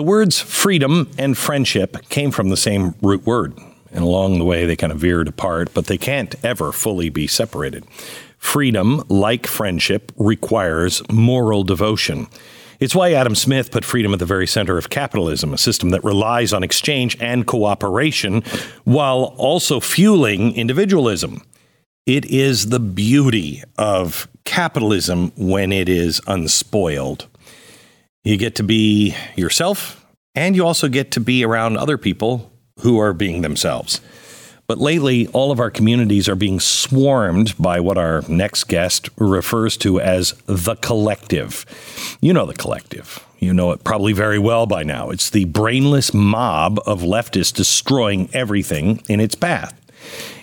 The words freedom and friendship came from the same root word. And along the way, they kind of veered apart, but they can't ever fully be separated. Freedom, like friendship, requires moral devotion. It's why Adam Smith put freedom at the very center of capitalism, a system that relies on exchange and cooperation while also fueling individualism. It is the beauty of capitalism when it is unspoiled. You get to be yourself, and you also get to be around other people who are being themselves. But lately, all of our communities are being swarmed by what our next guest refers to as the collective. You know the collective. You know it probably very well by now. It's the brainless mob of leftists destroying everything in its path.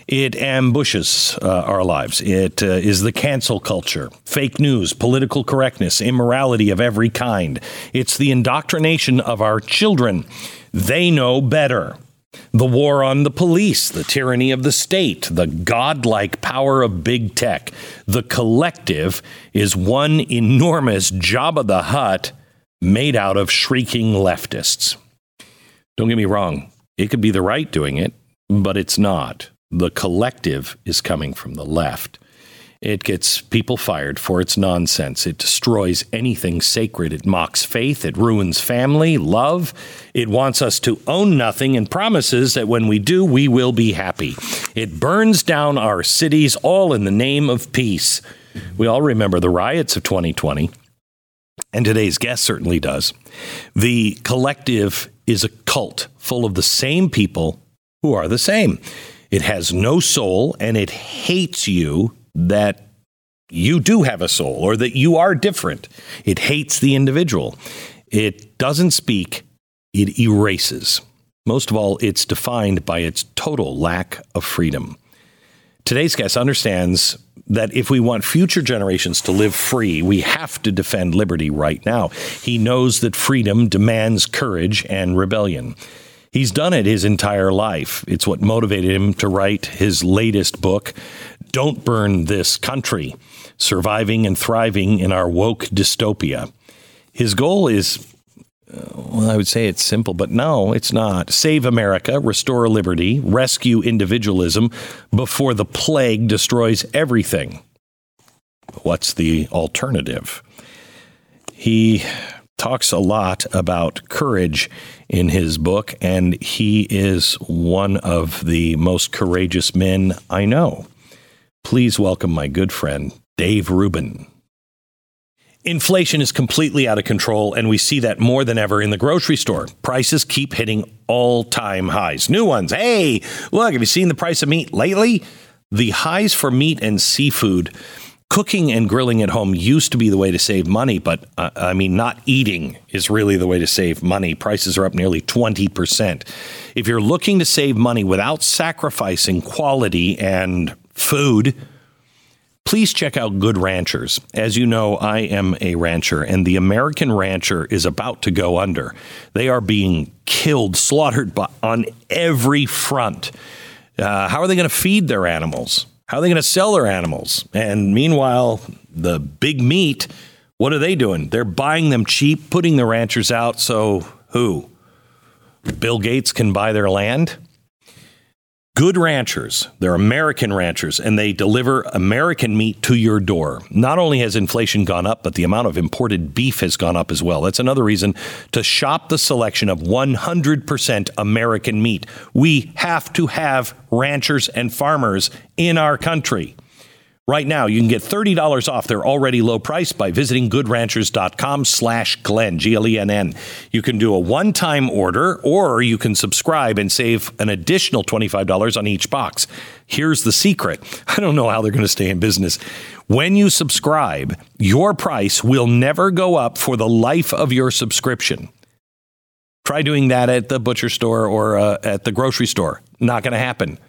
It ambushes uh, our lives. It uh, is the cancel culture, fake news, political correctness, immorality of every kind. It's the indoctrination of our children. They know better. The war on the police, the tyranny of the state, the godlike power of big tech. The collective is one enormous Jabba the Hutt made out of shrieking leftists. Don't get me wrong, it could be the right doing it, but it's not the collective is coming from the left. It gets people fired for its nonsense. It destroys anything sacred. It mocks faith. It ruins family, love. It wants us to own nothing and promises that when we do, we will be happy. It burns down our cities, all in the name of peace. We all remember the riots of 2020, and today's guest certainly does. The collective is a cult full of the same people who are the same. It has no soul and it hates you that you do have a soul or that you are different. It hates the individual. It doesn't speak, it erases. Most of all, it's defined by its total lack of freedom. Today's guest understands that if we want future generations to live free, we have to defend liberty right now. He knows that freedom demands courage and rebellion. He's done it his entire life. It's what motivated him to write his latest book, Don't Burn This Country Surviving and Thriving in Our Woke Dystopia. His goal is uh, well, I would say it's simple, but no, it's not. Save America, restore liberty, rescue individualism before the plague destroys everything. What's the alternative? He talks a lot about courage in his book, and he is one of the most courageous men I know. Please welcome my good friend, Dave Rubin. Inflation is completely out of control, and we see that more than ever in the grocery store. Prices keep hitting all time highs. New ones. Hey, look, have you seen the price of meat lately? The highs for meat and seafood cooking and grilling at home used to be the way to save money, but uh, I mean, not eating is really the way to save money. Prices are up nearly 20%. If you're looking to save money without sacrificing quality and food, please check out Good Ranchers. As you know, I am a rancher, and the American rancher is about to go under. They are being killed, slaughtered by, on every front. Uh, how are they going to feed their animals? How are they going to sell their animals? And meanwhile, the big meat, what are they doing? They're buying them cheap, putting the ranchers out. So who? Bill Gates can buy their land? Good ranchers, they're American ranchers, and they deliver American meat to your door. Not only has inflation gone up, but the amount of imported beef has gone up as well. That's another reason to shop the selection of 100% American meat. We have to have ranchers and farmers in our country. Right now, you can get $30 off their already low price by visiting goodranchers.com slash Glenn, G-L-E-N-N. You can do a one-time order, or you can subscribe and save an additional $25 on each box. Here's the secret. I don't know how they're going to stay in business. When you subscribe, your price will never go up for the life of your subscription. Try doing that at the butcher store or uh, at the grocery store. Not going to happen.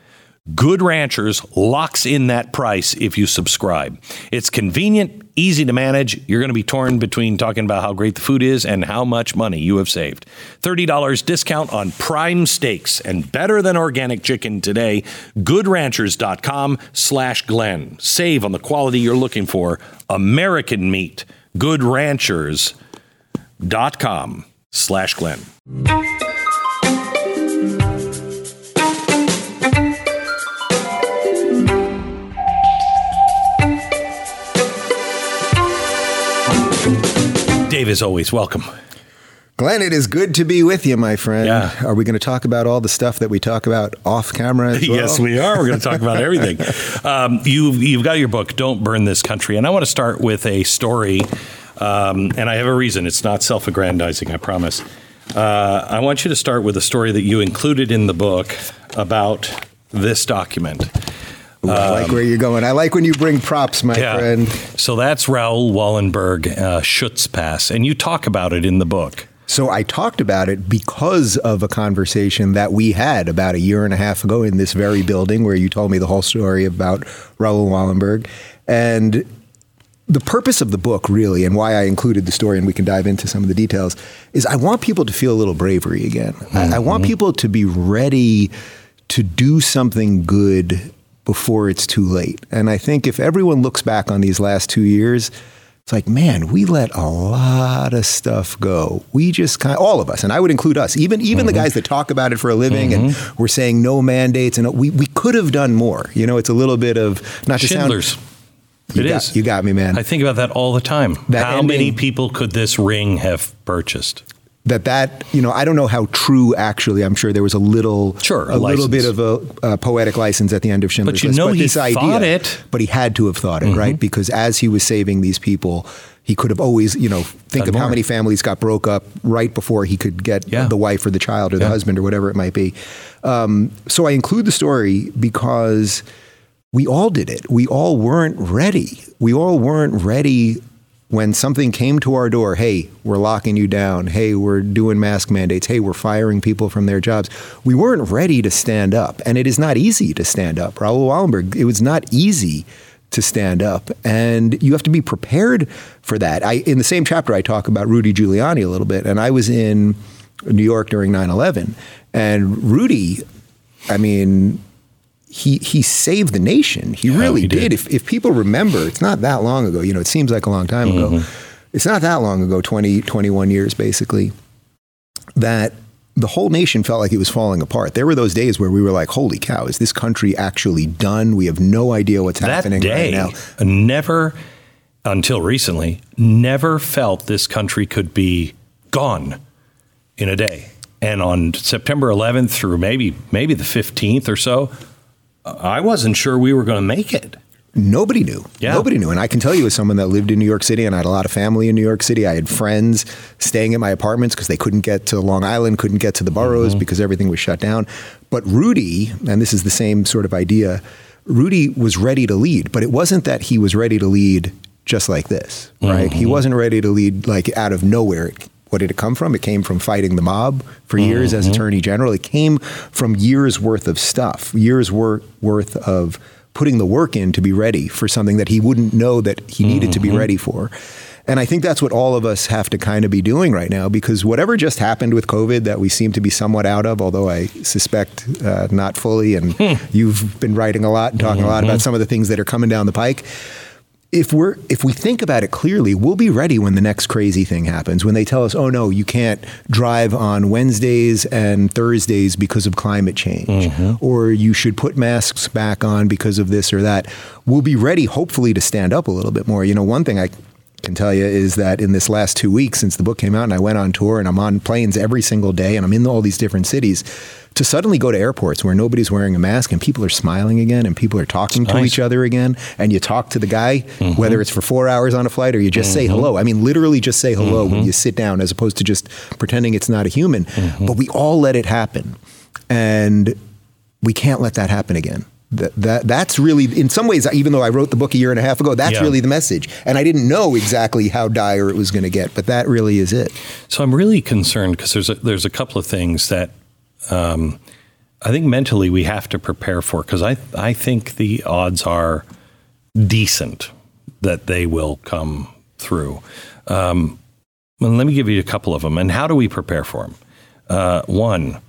Good Ranchers locks in that price if you subscribe. It's convenient, easy to manage. You're going to be torn between talking about how great the food is and how much money you have saved. $30 discount on prime steaks and better than organic chicken today. GoodRanchers.com slash Glenn. Save on the quality you're looking for. American meat. GoodRanchers.com slash Glenn. Dave, as always, welcome. Glenn, it is good to be with you, my friend. Yeah. Are we going to talk about all the stuff that we talk about off camera? As well? Yes, we are. We're going to talk about everything. Um, you've, you've got your book, Don't Burn This Country. And I want to start with a story. Um, and I have a reason. It's not self aggrandizing, I promise. Uh, I want you to start with a story that you included in the book about this document. Ooh, I like where you're going. I like when you bring props, my friend. So that's Raoul Wallenberg, uh, Schutzpass. And you talk about it in the book. So I talked about it because of a conversation that we had about a year and a half ago in this very building where you told me the whole story about Raoul Wallenberg. And the purpose of the book, really, and why I included the story, and we can dive into some of the details, is I want people to feel a little bravery again. Mm-hmm. I, I want people to be ready to do something good before it's too late. And I think if everyone looks back on these last two years, it's like, man, we let a lot of stuff go. We just kind of, all of us, and I would include us, even even mm-hmm. the guys that talk about it for a living mm-hmm. and we're saying no mandates, and we, we could have done more. You know, it's a little bit of not to Schindler's. sound. You it got, is. You got me, man. I think about that all the time. That How ending, many people could this ring have purchased? That that you know I don't know how true actually I'm sure there was a little sure a, a little bit of a, a, poetic license at the end of Schindler's but you List. know but he this thought it but he had to have thought it mm-hmm. right because as he was saving these people he could have always you know think Done of more. how many families got broke up right before he could get yeah. the wife or the child or the husband or whatever it might be um, so I include the story because we all did it we all weren't ready we all weren't ready when something came to our door, hey, we're locking you down, hey, we're doing mask mandates, hey, we're firing people from their jobs, we weren't ready to stand up. And it is not easy to stand up. Raoul Wallenberg, it was not easy to stand up. And you have to be prepared for that. I, in the same chapter, I talk about Rudy Giuliani a little bit. And I was in New York during 9 11. And Rudy, I mean, he he saved the nation. He yeah, really he did. did. If if people remember, it's not that long ago. You know, it seems like a long time mm-hmm. ago. It's not that long ago, 20, 21 years basically, that the whole nation felt like it was falling apart. There were those days where we were like, "Holy cow, is this country actually done? We have no idea what's that happening day, right now." Never until recently, never felt this country could be gone in a day. And on September 11th through maybe maybe the 15th or so, I wasn't sure we were going to make it. Nobody knew. Yeah. Nobody knew. And I can tell you, as someone that lived in New York City and I had a lot of family in New York City, I had friends staying at my apartments because they couldn't get to Long Island, couldn't get to the boroughs mm-hmm. because everything was shut down. But Rudy, and this is the same sort of idea, Rudy was ready to lead, but it wasn't that he was ready to lead just like this, right? Mm-hmm. He wasn't ready to lead like out of nowhere. What did it come from? It came from fighting the mob for years mm-hmm. as Attorney General. It came from years worth of stuff, years wor- worth of putting the work in to be ready for something that he wouldn't know that he needed mm-hmm. to be mm-hmm. ready for. And I think that's what all of us have to kind of be doing right now because whatever just happened with COVID that we seem to be somewhat out of, although I suspect uh, not fully, and hmm. you've been writing a lot and talking mm-hmm. a lot about mm-hmm. some of the things that are coming down the pike if we're if we think about it clearly, we'll be ready when the next crazy thing happens. When they tell us, "Oh no, you can't drive on Wednesdays and Thursdays because of climate change," mm-hmm. or you should put masks back on because of this or that, we'll be ready, hopefully, to stand up a little bit more. You know, one thing I can tell you is that in this last two weeks since the book came out, and I went on tour, and I'm on planes every single day, and I'm in all these different cities to suddenly go to airports where nobody's wearing a mask and people are smiling again and people are talking to each other again and you talk to the guy mm-hmm. whether it's for four hours on a flight or you just mm-hmm. say hello i mean literally just say hello mm-hmm. when you sit down as opposed to just pretending it's not a human mm-hmm. but we all let it happen and we can't let that happen again that, that that's really in some ways even though i wrote the book a year and a half ago that's yeah. really the message and i didn't know exactly how dire it was going to get but that really is it so i'm really concerned because there's a, there's a couple of things that um, I think mentally we have to prepare for because I I think the odds are decent that they will come through. Um, well, let me give you a couple of them. And how do we prepare for them? Uh, one,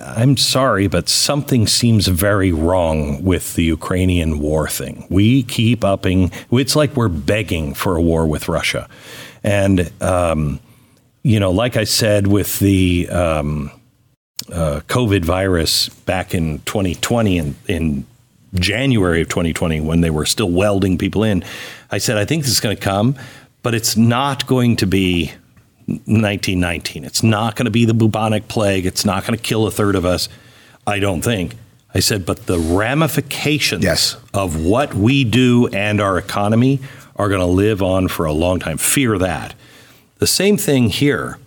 I'm sorry, but something seems very wrong with the Ukrainian war thing. We keep upping. It's like we're begging for a war with Russia, and um, you know, like I said, with the um, uh, COVID virus back in 2020 and in January of 2020, when they were still welding people in, I said, I think this is going to come, but it's not going to be 1919. It's not going to be the bubonic plague. It's not going to kill a third of us, I don't think. I said, but the ramifications yes. of what we do and our economy are going to live on for a long time. Fear that. The same thing here.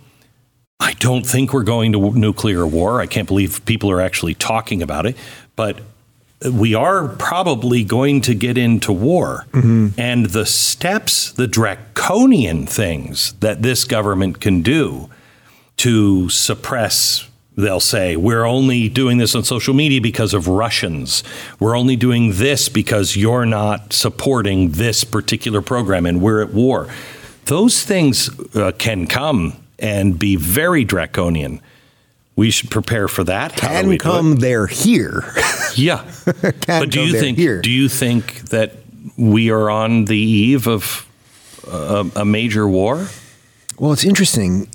I don't think we're going to nuclear war. I can't believe people are actually talking about it. But we are probably going to get into war. Mm-hmm. And the steps, the draconian things that this government can do to suppress they'll say, we're only doing this on social media because of Russians. We're only doing this because you're not supporting this particular program and we're at war. Those things uh, can come and be very draconian. We should prepare for that. Can come there here. yeah, but do you think here. do you think that we are on the eve of a, a major war? Well, it's interesting.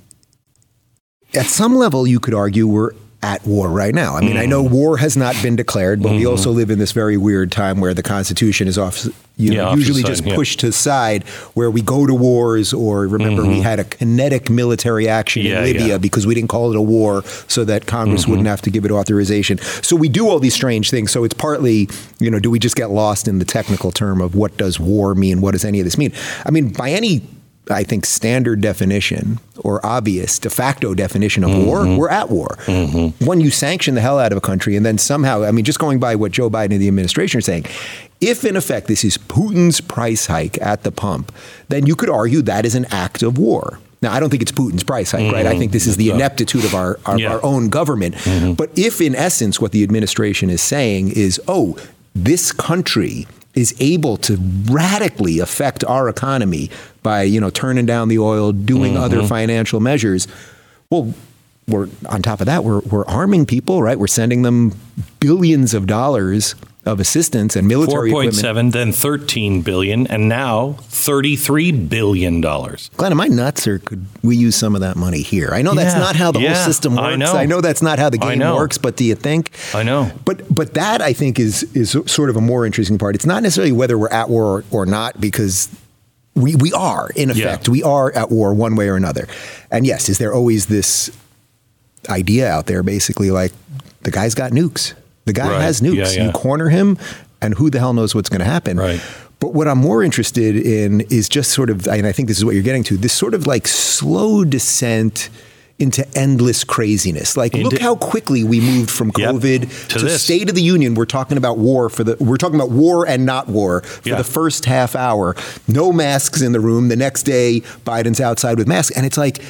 At some level, you could argue we're at war right now. I mean, mm. I know mm. war has not been declared, but mm-hmm. we also live in this very weird time where the Constitution is off, you know, yeah, usually just yeah. pushed to the side, where we go to wars. Or remember, mm-hmm. we had a kinetic military action yeah, in Libya because we didn't call it a war, so that Congress mm-hmm. wouldn't have to give it authorization. So we do all these strange things. So it's partly, you know, do we just get lost in the technical term of what does war mean? What does any of this mean? I mean, by any I think, standard definition or obvious de facto definition of mm-hmm. war, we're at war. Mm-hmm. When you sanction the hell out of a country and then somehow, I mean, just going by what Joe Biden and the administration are saying, if in effect this is Putin's price hike at the pump, then you could argue that is an act of war. Now, I don't think it's Putin's price hike, mm-hmm. right? I mm-hmm. think this is the ineptitude of our, our, yeah. our own government. Mm-hmm. But if, in essence, what the administration is saying is, oh, this country is able to radically affect our economy by you know turning down the oil, doing mm-hmm. other financial measures. Well, we're on top of that, we're we're arming people, right? We're sending them billions of dollars of assistance and military 4.7 then 13 billion and now 33 billion dollars glenn am i nuts or could we use some of that money here i know yeah, that's not how the yeah, whole system works I know. I know that's not how the game works but do you think i know but but that i think is is sort of a more interesting part it's not necessarily whether we're at war or, or not because we, we are in effect yeah. we are at war one way or another and yes is there always this idea out there basically like the guy's got nukes the guy right. has nukes. Yeah, yeah. You corner him, and who the hell knows what's going to happen? Right. But what I'm more interested in is just sort of, and I think this is what you're getting to, this sort of like slow descent into endless craziness. Like, into, look how quickly we moved from COVID yep, to, to State of the Union. We're talking about war for the. We're talking about war and not war for yeah. the first half hour. No masks in the room. The next day, Biden's outside with masks, and it's like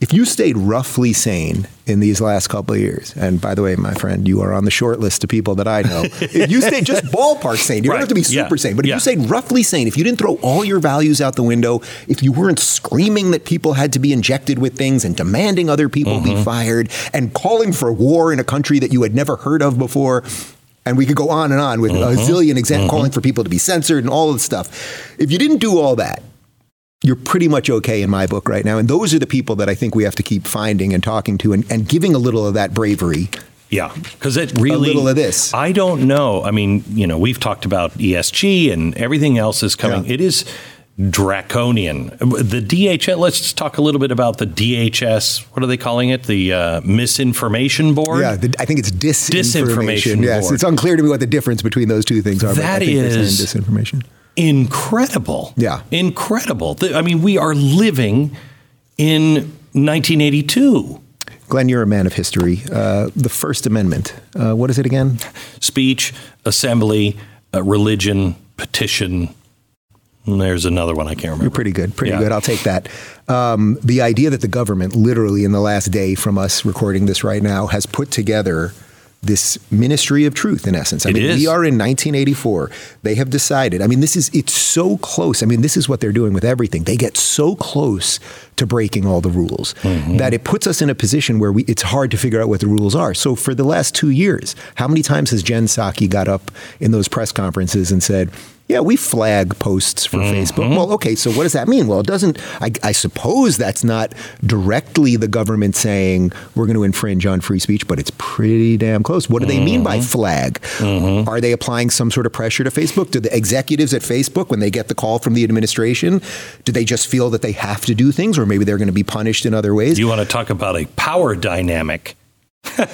if you stayed roughly sane in these last couple of years, and by the way, my friend, you are on the short list of people that I know. if you stayed just ballpark sane, you right. don't have to be super yeah. sane, but if yeah. you stayed roughly sane, if you didn't throw all your values out the window, if you weren't screaming that people had to be injected with things and demanding other people mm-hmm. be fired and calling for war in a country that you had never heard of before, and we could go on and on with mm-hmm. a zillion examples, mm-hmm. calling for people to be censored and all of this stuff. If you didn't do all that, you're pretty much okay in my book right now. And those are the people that I think we have to keep finding and talking to and, and giving a little of that bravery. Yeah, because it really a little of this. I don't know. I mean, you know, we've talked about ESG and everything else is coming. Yeah. It is draconian. The DHS. Let's talk a little bit about the DHS. What are they calling it? The uh, misinformation board. Yeah, the, I think it's disinformation. Disinformation. Yes, board. it's unclear to me what the difference between those two things are. That is disinformation incredible. Yeah. Incredible. I mean, we are living in 1982. Glenn, you're a man of history. Uh, the First Amendment, uh, what is it again? Speech, assembly, uh, religion, petition. There's another one I can't remember. You're pretty good. Pretty yeah. good. I'll take that. Um, the idea that the government, literally in the last day from us recording this right now, has put together this ministry of truth in essence. I it mean, is. we are in 1984. They have decided. I mean, this is it's so close. I mean, this is what they're doing with everything. They get so close to breaking all the rules mm-hmm. that it puts us in a position where we it's hard to figure out what the rules are. So for the last 2 years, how many times has Jen Psaki got up in those press conferences and said, yeah, we flag posts for mm-hmm. Facebook. Well, okay, so what does that mean? Well, it doesn't, I, I, suppose that's not directly the government saying we're going to infringe on free speech, but it's pretty damn close. What do mm-hmm. they mean by mm-hmm. flag? Mm-hmm. Are they applying some sort of pressure to Facebook? Do the executives at Facebook, when they get the call from the administration, do they just feel that they have to do things or maybe they're going to be punished in other ways? You want to talk about a power dynamic? yeah.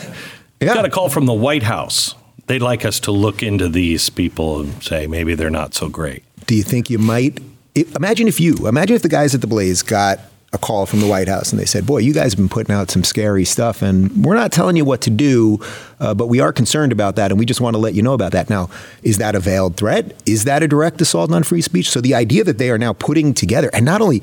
Got a call from the White House. They'd like us to look into these people and say maybe they're not so great. Do you think you might? Imagine if you, imagine if the guys at the Blaze got a call from the White House and they said, Boy, you guys have been putting out some scary stuff and we're not telling you what to do, uh, but we are concerned about that and we just want to let you know about that. Now, is that a veiled threat? Is that a direct assault on free speech? So the idea that they are now putting together, and not only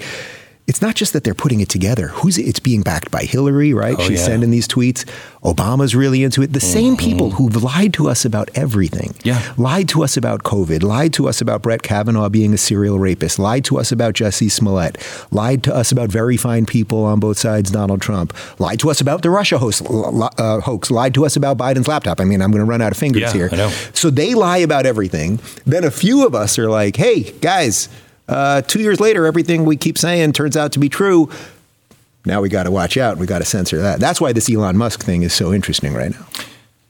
it's not just that they're putting it together. Who's it's being backed by Hillary, right? Oh, She's yeah. sending these tweets. Obama's really into it. The mm-hmm. same people who've lied to us about everything. Yeah. Lied to us about COVID, lied to us about Brett Kavanaugh being a serial rapist, lied to us about Jussie Smollett, lied to us about very fine people on both sides, Donald Trump, lied to us about the Russia host, uh, hoax, lied to us about Biden's laptop. I mean, I'm going to run out of fingers yeah, here. So they lie about everything. Then a few of us are like, hey, guys, uh, two years later, everything we keep saying turns out to be true. Now we got to watch out. We got to censor that. That's why this Elon Musk thing is so interesting right now.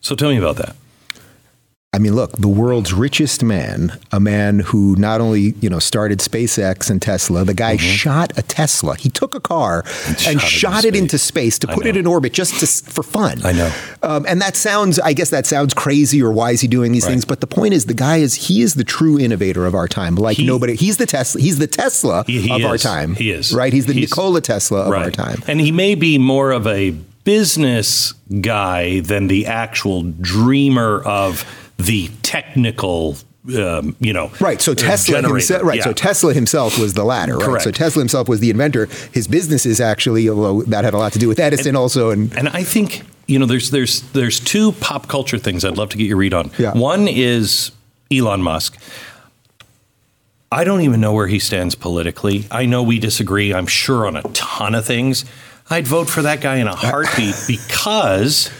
So tell me about that. I mean, look, the world's richest man, a man who not only, you know, started SpaceX and Tesla, the guy mm-hmm. shot a Tesla. He took a car and, and shot, shot it, into space to put it in orbit just to, for fun. I know. Um, and that sounds, I guess that sounds crazy or why is he doing these right. things? But the point is the guy is, he is the true innovator of our time. Like he, nobody, he's the Tesla, he's the Tesla he, he of is. our time. He is. Right? He's the he's, Nikola Tesla of right. our time. And he may be more of a business guy than the actual dreamer of the technical um, you know, right. So Tesla, himself, right. Yeah. So Tesla himself was the latter, right? Correct. So Tesla himself was the inventor. His businesses actually, although that had a lot to do with Edison, and, also, and and I think you know, there's there's there's two pop culture things I'd love to get your read on. Yeah. One is Elon Musk. I don't even know where he stands politically. I know we disagree. I'm sure on a ton of things. I'd vote for that guy in a heartbeat because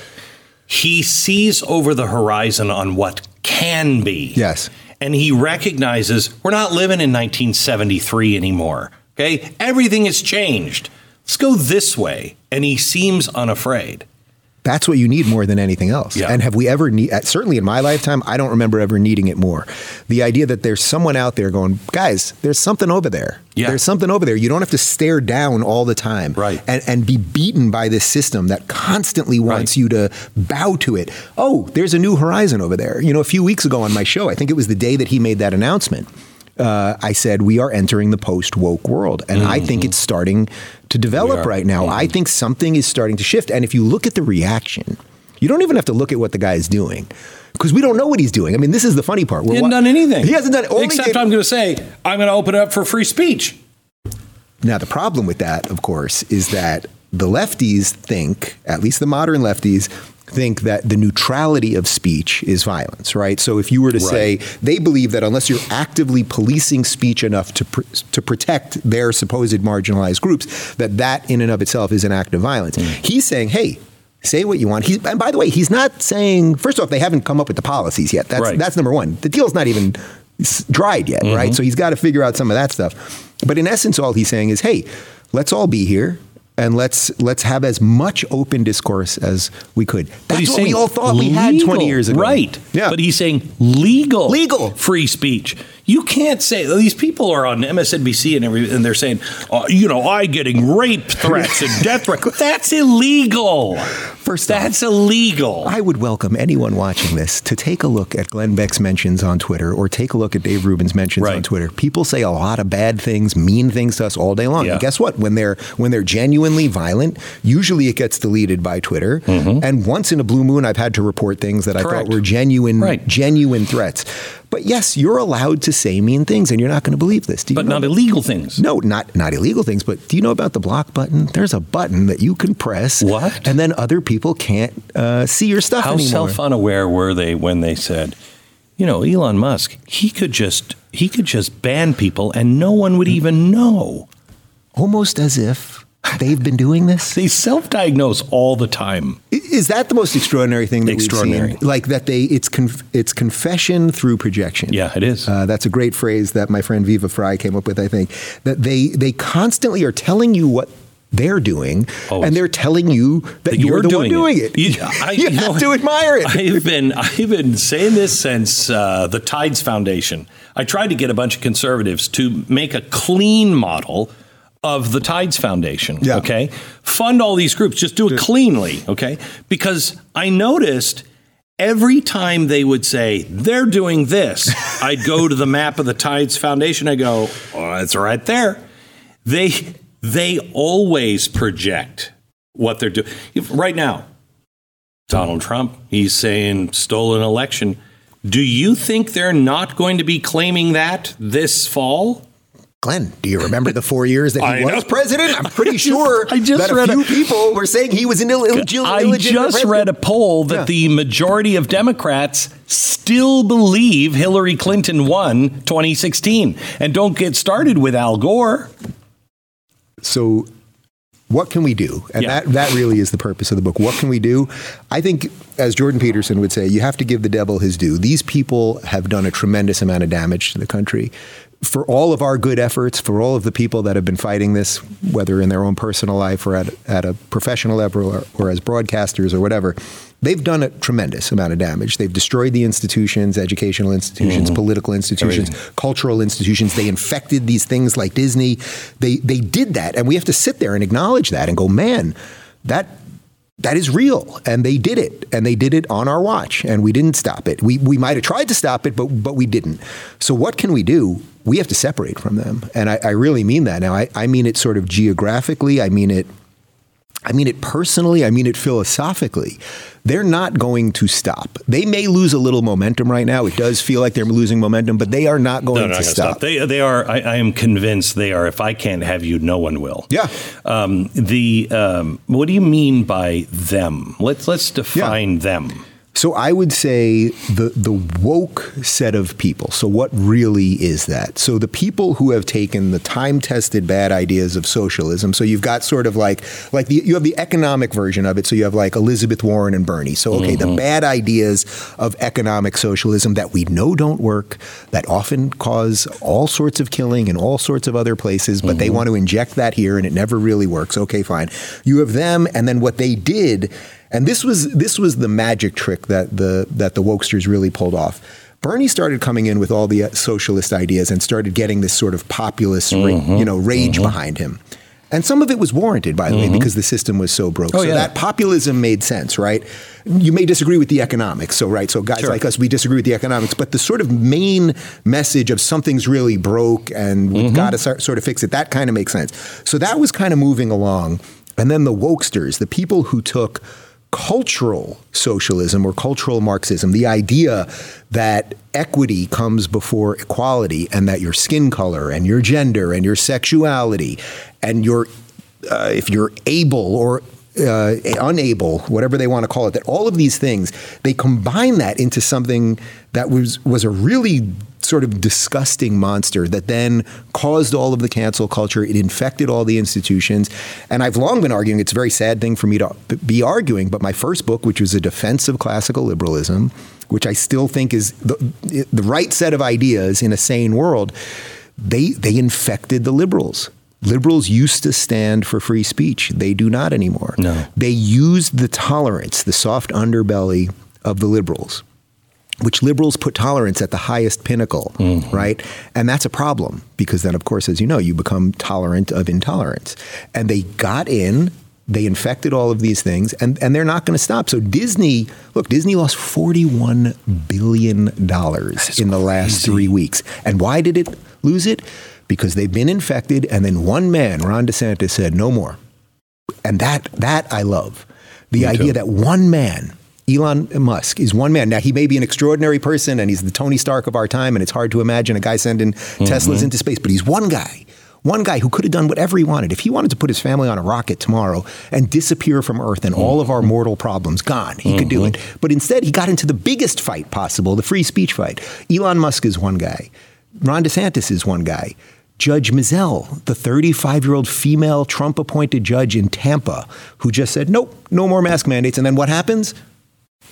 he sees over the horizon on what can be. Yes. And he recognizes we're not living in 1973 anymore. Okay. Everything has changed. Let's go this way. And he seems unafraid. That's what you need more than anything else. Yeah. And have we ever need certainly in my lifetime, I don't remember ever needing it more. The idea that there's someone out there going, guys, there's something over there. Yeah. There's something over there. You don't have to stare down all the time. Right. And and be beaten by this system that constantly wants right. you to bow to it. Oh, there's a new horizon over there. You know, a few weeks ago on my show, I think it was the day that he made that announcement uh, I said we are entering the post woke world, and mm-hmm. I think mm-hmm. it's starting to develop right now. Mm-hmm. I think something is starting to shift, and if you look at the reaction, you don't even have to look at what the guy is doing because we don't know what he's doing. I mean, this is the funny part. We're he hasn't wa- done anything. He hasn't done except I'm going to say I'm going to open it up for free speech. Now the problem with that, of course, is that the lefties think, at least the modern lefties, think that the neutrality of speech is violence, right? So if you were to right. say they believe that unless you're actively policing speech enough to pr- to protect their supposed marginalized groups, that that in and of itself is an act of violence. Mm. He's saying, hey. Say what you want. He's, and by the way, he's not saying. First off, they haven't come up with the policies yet. That's right. that's number one. The deal's not even dried yet, mm-hmm. right? So he's got to figure out some of that stuff. But in essence, all he's saying is, hey, let's all be here and let's let's have as much open discourse as we could. That's what we all thought legal, we had 20 years ago. Right. Yeah. But he's saying legal legal free speech. You can't say these people are on MSNBC and every, and they're saying, uh, you know, I getting rape threats and death threats. That's illegal. First, that's off, illegal. I would welcome anyone watching this to take a look at Glenn Beck's mentions on Twitter or take a look at Dave Rubin's mentions right. on Twitter. People say a lot of bad things, mean things to us all day long. Yeah. And guess what? When they're when they're genuinely violent, usually it gets deleted by Twitter. Mm-hmm. And once in a blue moon, I've had to report things that Correct. I thought were genuine, right. genuine threats. But yes, you're allowed to say mean things, and you're not going to believe this. but not illegal things. No, not not illegal things. But do you know about the block button? There's a button that you can press. What? And then other people can't uh, see your stuff How anymore. self unaware were they when they said, you know, Elon Musk, he could just he could just ban people and no one would even know. Almost as if they've been doing this. They self-diagnose all the time. Is that the most extraordinary thing that extraordinary. we've seen? Like that they it's conf, it's confession through projection. Yeah, it is. Uh, that's a great phrase that my friend Viva Frei came up with. I think that they they constantly are telling you what they're doing, Always. and they're telling you that, That you're, you're the doing one doing it. it. You- I- you you have to admire it. I've been I've been saying this since uh, the Tides Foundation. I tried to get a bunch of conservatives to make a clean model of the Tides Foundation. Yeah. Okay, fund all these groups, just do it cleanly. Okay, because I noticed. Every time they would say they're doing this, I'd go to the map of the Tides Foundation. I go, oh, it's right there. They they always project what they're doing. Right now, Donald Trump, he's saying stolen election. Do you think they're not going to be claiming that this fall? Glenn, do you remember the four years that he I was know. president? I'm pretty I just- sure I just that a read few a- people were saying he was an Ill- Ill- I illegitimate just president. read a poll that Yeah. the majority of Democrats still believe Hillary Clinton won 2016. And don't get started with Al Gore. So, what can we do? And Yeah. that, that really is the purpose of the book. What can we do? I think, as Jordan Peterson would say, you have to give the devil his due. These people have done a tremendous amount of damage to the country. For all of our good efforts, for all of the people that have been fighting this, whether in their own personal life or at, at a professional level or, or as broadcasters or whatever, they've done a tremendous amount of damage. They've destroyed the institutions, educational institutions, mm-hmm. political institutions, cultural institutions. They infected these things like Disney. They they did that, and we have to sit there and acknowledge that and go, man, that that is real, and they did it, and they did it on our watch, and we didn't stop it. We we might have tried to stop it, but but we didn't. So what can we do? We have to separate from them, and I, I really mean that. Now, I, I mean it sort of geographically. I mean it. I mean it personally. I mean it philosophically. They're not going to stop. They may lose a little momentum right now. It does feel like they're losing momentum, but they are not going They're not to stop. They, they are, I, I am convinced they are. If I can't have you, no one will. Yeah. Um, the, um, what do you mean by them? Let's, let's define them. So I would say the the woke set of people. So what really is that? So the people who have taken the time tested bad ideas of socialism. So you've got sort of like like the, you have the economic version of it. So you have like Elizabeth Warren and Bernie. So okay, the mm-hmm. bad ideas of economic socialism that we know don't work, that often cause all sorts of killing in all sorts of other places, but they mm-hmm. want to inject that here and it never really works. Okay, fine. You have them, and then what they did. And this was this was the magic trick that the that the wokesters really pulled off. Bernie started coming in with all the uh, socialist ideas and started getting this sort of populist, ra- mm-hmm. you know, rage mm-hmm. behind him. And some of it was warranted, by the way, mm-hmm. because the system was so broke. Oh, so yeah. that populism made sense, right? You may disagree with the economics, so right. So guys Sure. like us, we disagree with the economics, but the sort of main message of something's really broke and we've got to sort of fix it, that kind of makes sense. So that was kind of moving along. And then the wokesters, the people who took cultural socialism or cultural Marxism, the idea that equity comes before equality and that your skin color and your gender and your sexuality and your uh, if you're able or uh, unable, whatever they want to call it, that all of these things they combine that into something that was was a really sort of disgusting monster that then caused all of the cancel culture. It infected all the institutions, and I've long been arguing. It's a very sad thing for me to be arguing, but my first book, which was a defense of classical liberalism, which I still think is the, the right set of ideas in a sane world, they they infected the liberals. Liberals used to stand for free speech. They do not anymore. No. They used the tolerance, the soft underbelly of the liberals, which liberals put tolerance at the highest pinnacle, right? And that's a problem because then, of course, as you know, you become tolerant of intolerance. And they got in, they infected all of these things, and, and they're not going to stop. So Disney, look, Disney lost $41 billion in the last three weeks. And why did it lose it? Because they've been infected, and then one man, Ron DeSantis, said, no more. And that that I love. The idea that one man, Elon Musk, is one man. Now he may be an extraordinary person and he's the Tony Stark of our time, and it's hard to imagine a guy sending Teslas mm-hmm. into space, but he's one guy. One guy who could have done whatever he wanted. If he wanted to put his family on a rocket tomorrow and disappear from Earth and all of our mortal problems gone, he could do mm-hmm. it. But instead, he got into the biggest fight possible, the free speech fight. Elon Musk is one guy. Ron DeSantis is one guy. Judge Mizelle, the 35 year old female Trump appointed judge in Tampa, who just said, nope, no more mask mandates. And then what happens?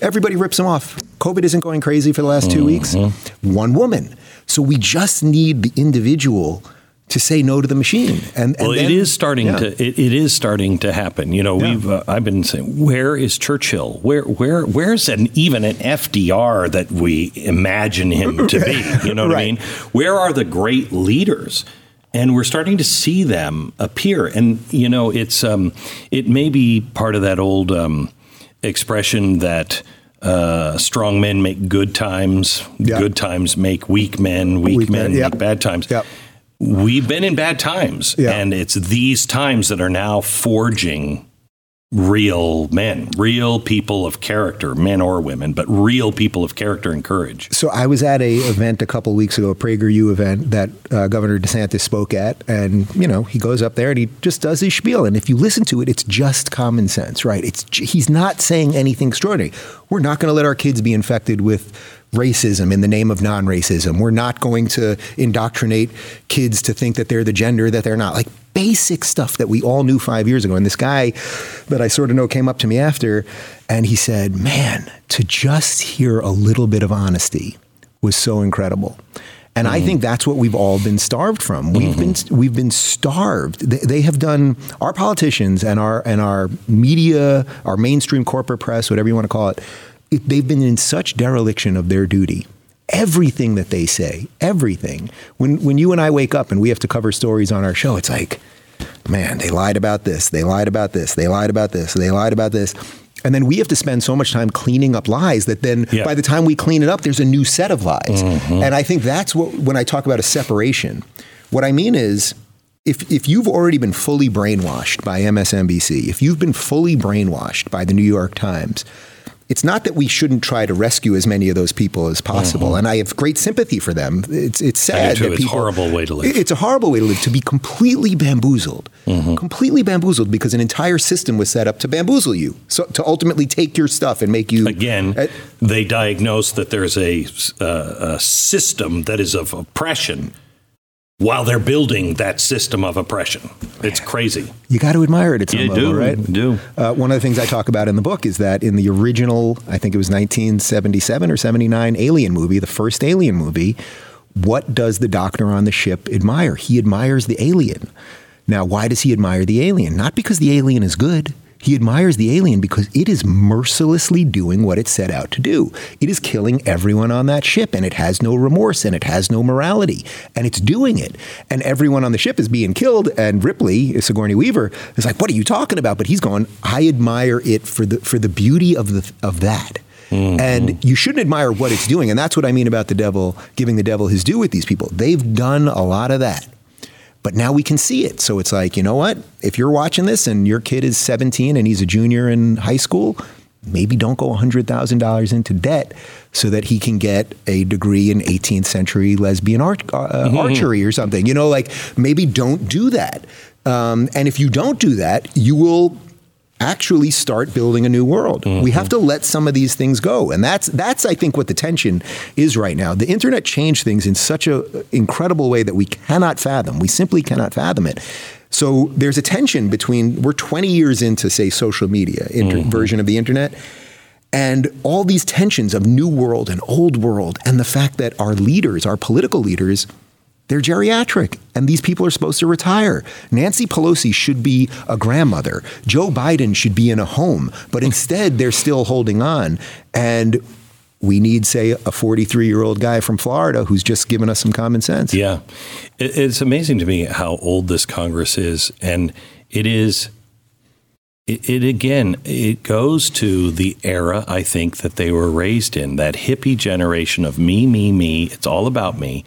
Everybody rips them off. COVID isn't going crazy for the last 2 mm-hmm. weeks. One woman. So we just need the individual to say no to the machine. And, and well, then, it is starting yeah. to it, it is starting to happen. You know, yeah. we've uh, I've been saying, where is Churchill? Where where where's an even an FDR that we imagine him to be? You know what right. I mean? Where are the great leaders? And we're starting to see them appear. And you know, it's um, it may be part of that old um, expression that. Uh, strong men make good times. Good times make weak men. Weak, weak men, men yep. make bad times. Yep we've been in bad times, and it's these times that are now forging real men, real people of character, men or women, but real people of character and courage. So I was at a event a couple weeks ago, a PragerU event that uh, Governor DeSantis spoke at, and you know he goes up there and he just does his spiel, and if you listen to it, it's just common sense, right? It's he's not saying anything extraordinary. We're not going to let our kids be infected with racism in the name of non racism. We're not going to indoctrinate kids to think that they're the gender that they're not. Like basic stuff that we all knew five years ago. And this guy that I sort of know came up to me after and he said, Man, to just hear a little bit of honesty was so incredible. And mm-hmm. I think that's what we've all been starved from. We've mm-hmm. been we've been starved. They, they, have done our politicians and our and our media, our mainstream corporate press, whatever you want to call it they've been in such dereliction of their duty. Everything that they say, everything. When when you and I wake up and we have to cover stories on our show, it's like, man, they lied about this, they lied about this, they lied about this, they lied about this. And then we have to spend so much time cleaning up lies that then yeah. by the time we clean it up, there's a new set of lies. Mm-hmm. And I think that's what, when I talk about a separation, what I mean is if, if you've already been fully brainwashed by MSNBC, if you've been fully brainwashed by the New York Times, it's not that we shouldn't try to rescue as many of those people as possible, mm-hmm. and I have great sympathy for them. It's it's sad that it's people, a horrible way to live. It's a horrible way to live to be completely bamboozled, mm-hmm. completely bamboozled because an entire system was set up to bamboozle you, so to ultimately take your stuff and make you again. Uh, they diagnose that there's a, uh, a system that is of oppression while they're building that system of oppression. It's crazy. You got to admire it at some you level, do, right? You do. Uh, one of the things I talk about in the book is that in the original, I think it was 1977 or 79 Alien movie, the first Alien movie, what does the doctor on the ship admire? He admires the alien. Now, why does he admire the alien? Not because the alien is good. He admires the alien because it is mercilessly doing what it set out to do. It is killing everyone on that ship, and it has no remorse and it has no morality, and it's doing it. And everyone on the ship is being killed. And Ripley, Sigourney Weaver, is like, "What are you talking about?" But he's going, "I admire it for the for the beauty of the of that." Mm-hmm. And you shouldn't admire what it's doing. And that's what I mean about the devil giving the devil his due with these people. They've done a lot of that. But now we can see it. So it's like, you know what? If you're watching this and your kid is 17 and he's a junior in high school, maybe don't go $100,000 into debt so that he can get a degree in 18th century lesbian art, uh, mm-hmm. archery or something. You know, like maybe don't do that. Um, and if you don't do that, you will actually start building a new world. Mm-hmm. We have to let some of these things go. And that's that's I think what the tension is right now. The internet changed things in such an incredible way that we cannot fathom. We simply cannot fathom it. So there's a tension between we're 20 years into say social media inter- mm-hmm. version of the internet and all these tensions of new world and old world and the fact that our leaders, our political leaders they're geriatric, and these people are supposed to retire. Nancy Pelosi should be a grandmother. Joe Biden should be in a home, but instead they're still holding on. And we need, say, a 43 year old guy from Florida who's just given us some common sense. Yeah. It's amazing to me how old this Congress is. And it is, it, it, again, it goes to the era, I think, that they were raised in that hippie generation of me, me, me. It's all about me